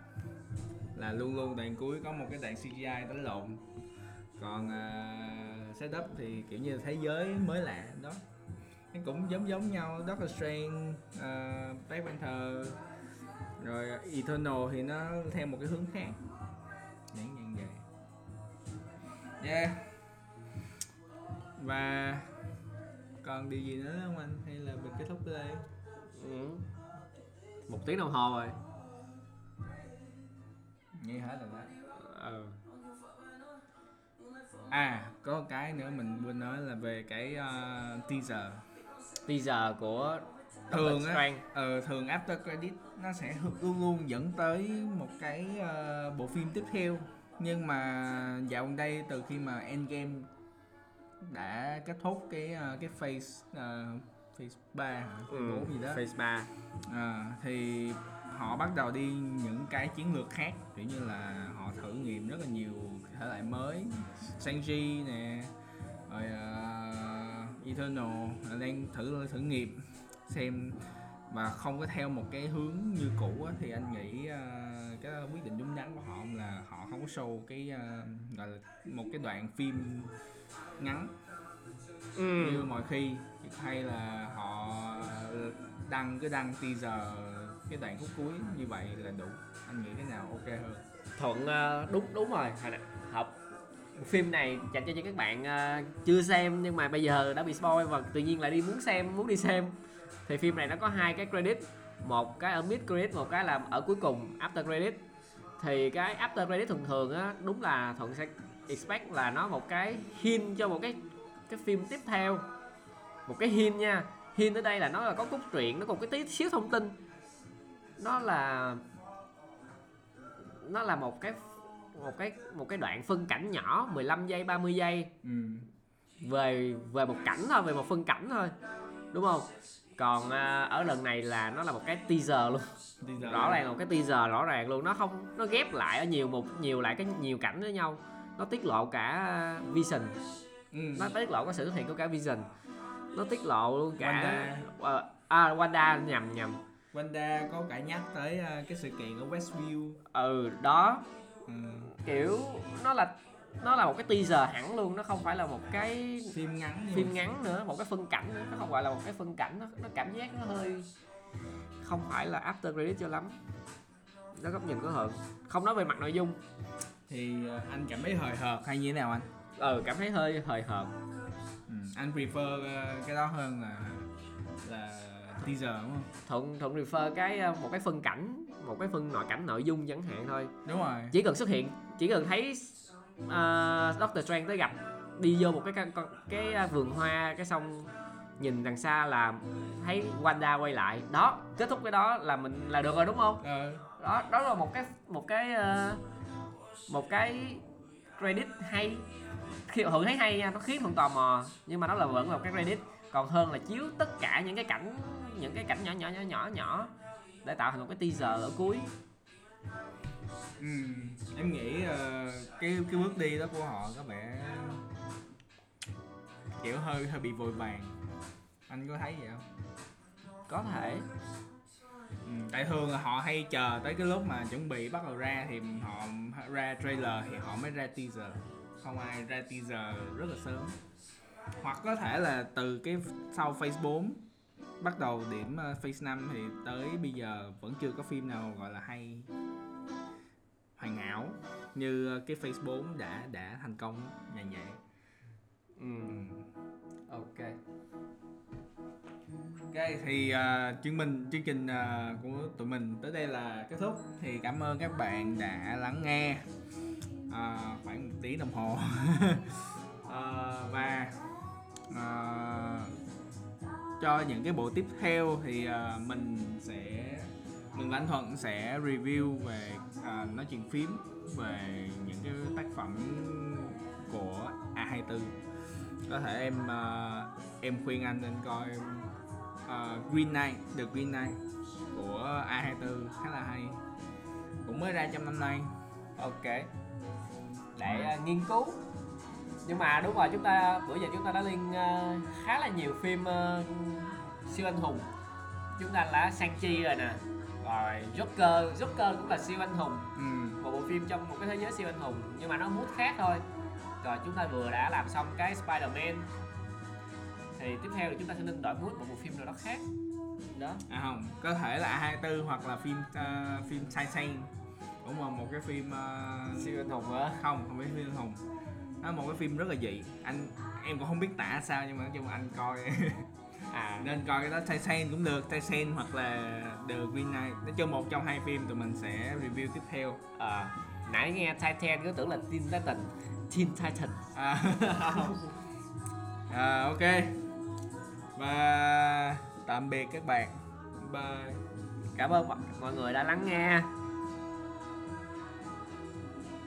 Là luôn luôn đoạn cuối có một cái đoạn CGI đánh lộn. Còn uh, setup thì kiểu như thế giới mới lạ đó. Nó cũng giống giống nhau Doctor Strange uh, Black Panther. Rồi Eternal thì nó theo một cái hướng khác yeah. Và còn điều gì nữa không anh? Hay là mình kết thúc ở đây? Ừ. một tiếng đồng hồ rồi. Nghe hết rồi đó. Ờ. à có một cái nữa mình quên nói là về cái uh, teaser. Teaser của thường á ờ, thường after credit nó sẽ luôn luôn dẫn tới một cái ờ, bộ phim tiếp theo nhưng mà dạo gần đây từ khi mà Endgame đã kết thúc cái ờ, cái phase ờ, phase 3 hả? phase Ừ, 4 gì đó Phase 3 À, thì họ bắt đầu đi những cái chiến lược khác kiểu như là họ thử nghiệm rất là nhiều thể loại mới Sanji nè rồi uh, Eternal đang thử thử nghiệm xem và không có theo một cái hướng như cũ á, thì anh nghĩ ờ, cái quyết định đúng đắn của họ là họ không có show cái ờ, gọi là một cái đoạn phim ngắn ừ. như mọi khi. Hay là họ đăng cái đăng teaser cái đoạn khúc cuối như vậy là đủ. Anh nghĩ cái nào ok hơn? Thuận ờ, đúng đúng rồi. Hợp. Phim này dành cho những các bạn chưa xem nhưng mà bây giờ đã bị spoil và tự nhiên lại đi muốn xem muốn đi xem thì phim này nó có hai cái credit. Một cái ở mid credit một cái là ở cuối cùng after credit. Thì cái after credit thường thường á đúng là thuận sẽ expect là nó một cái hint cho một cái cái phim tiếp theo. Một cái hint nha. Hint ở đây là nó là có cốt truyện nó còn cái tí xíu thông tin. Nó là nó là một cái một cái một cái đoạn phân cảnh nhỏ 15 giây 30 giây. Ừ. về về một cảnh thôi về một phân cảnh thôi. Đúng không còn à, ở lần này là nó là một cái teaser luôn Teaser. rõ ràng là một cái teaser rõ ràng luôn nó không nó ghép lại ở nhiều một nhiều lại cái nhiều cảnh với nhau nó tiết lộ cả vision ừ. nó tiết lộ cái sự xuất hiện của cả vision nó tiết lộ luôn cả Wanda. Ờ, à Wanda nhầm nhầm Wanda có cả nhắc tới ờ, cái sự kiện ở Westview ừ đó ừ. kiểu nó là nó là một cái teaser hẳn luôn nó không phải là một cái phim ngắn phim ngắn nữa một cái phân cảnh nữa. Nó không gọi là một cái phân cảnh nó, nó cảm giác nó hơi không phải là after credit cho lắm. Đó góc nhìn của hận không nói về mặt nội dung. Thì ờ, anh cảm thấy hời hợt hay như thế nào anh? Ừ cảm thấy hơi hời hợt. Ừ. anh prefer ờ, cái đó hơn là là teaser đúng không? Thuận thuận refer cái một cái phân cảnh một cái phân nội cảnh nội dung chẳng hạn thôi. Đúng rồi. Chỉ cần xuất hiện chỉ cần thấy uh, Doctor Strange tới gặp. Đi vô một cái con cái ờ, vườn hoa cái xong nhìn đằng xa là thấy Wanda quay lại. Đó kết thúc cái đó là mình là được rồi đúng không? Ờ. Đó đó là một cái một cái ờ, một cái credit hay. Khi hưởng thấy hay nha nó khiến thuận tò mò nhưng mà nó là vẫn là một cái credit. Còn hơn là chiếu tất cả những cái cảnh những cái cảnh nhỏ nhỏ nhỏ nhỏ nhỏ để tạo thành một cái teaser ở cuối ừ. em nghĩ ờ, cái cái bước đi đó của họ có vẻ kiểu hơi hơi bị vội vàng. Anh có thấy vậy không? Có thể. Ừ, tại thường là họ hay chờ tới cái lúc mà chuẩn bị bắt đầu ra thì họ ra trailer thì họ mới ra teaser. Không ai ra teaser rất là sớm. Hoặc có thể là từ cái sau phase 4 bắt đầu điểm ờ, phase 5 thì tới bây giờ vẫn chưa có phim nào gọi là hay hoàn hảo như ờ, cái phase 4 đã đã thành công dạng vậy ừ. ok. Ok thì uh, chương mình chương trình uh, của tụi mình tới đây là kết thúc. Thì cảm ơn các bạn đã lắng nghe uh, khoảng một tiếng đồng hồ. Uh, và uh, cho những cái bộ tiếp theo thì uh, mình sẽ mình và anh Thuận sẽ review về à, nói chuyện phím về những cái tác phẩm của A24 có thể em uh, em khuyên anh nên coi uh, Green Knight The Green Knight của A24 khá là hay. Cũng mới ra trong năm nay. Ok. Để ờ, nghiên cứu. Nhưng mà đúng rồi chúng ta bữa giờ chúng ta đã liên uh, khá là nhiều phim uh, siêu anh hùng. Chúng ta đã sang chi rồi nè rồi Joker Joker cũng là siêu anh hùng ừ. một bộ phim trong một cái thế giới siêu anh hùng nhưng mà nó mút khác thôi. Rồi chúng ta vừa đã làm xong cái Spider-Man. Thì tiếp theo thì chúng ta sẽ nên đổi mood một bộ phim nào đó khác. Đó. À không có thể là A24 hoặc là phim uh, phim Sai San cũng là một cái phim uh, siêu anh hùng á không không phải phim anh hùng. Nó một cái phim rất là dị. Anh em cũng không biết tả sao nhưng mà nói chung anh coi à. Nên coi cái đó Sai San cũng được Sai San hoặc là The Green Knight. Nói chung một trong hai phim tụi mình sẽ review tiếp theo. Ờ, nãy nghe Titan cứ tưởng là Teen Titan. Teen Titan. À, à, ok. Và tạm biệt các bạn. Bye. Cảm ơn mọi người đã lắng nghe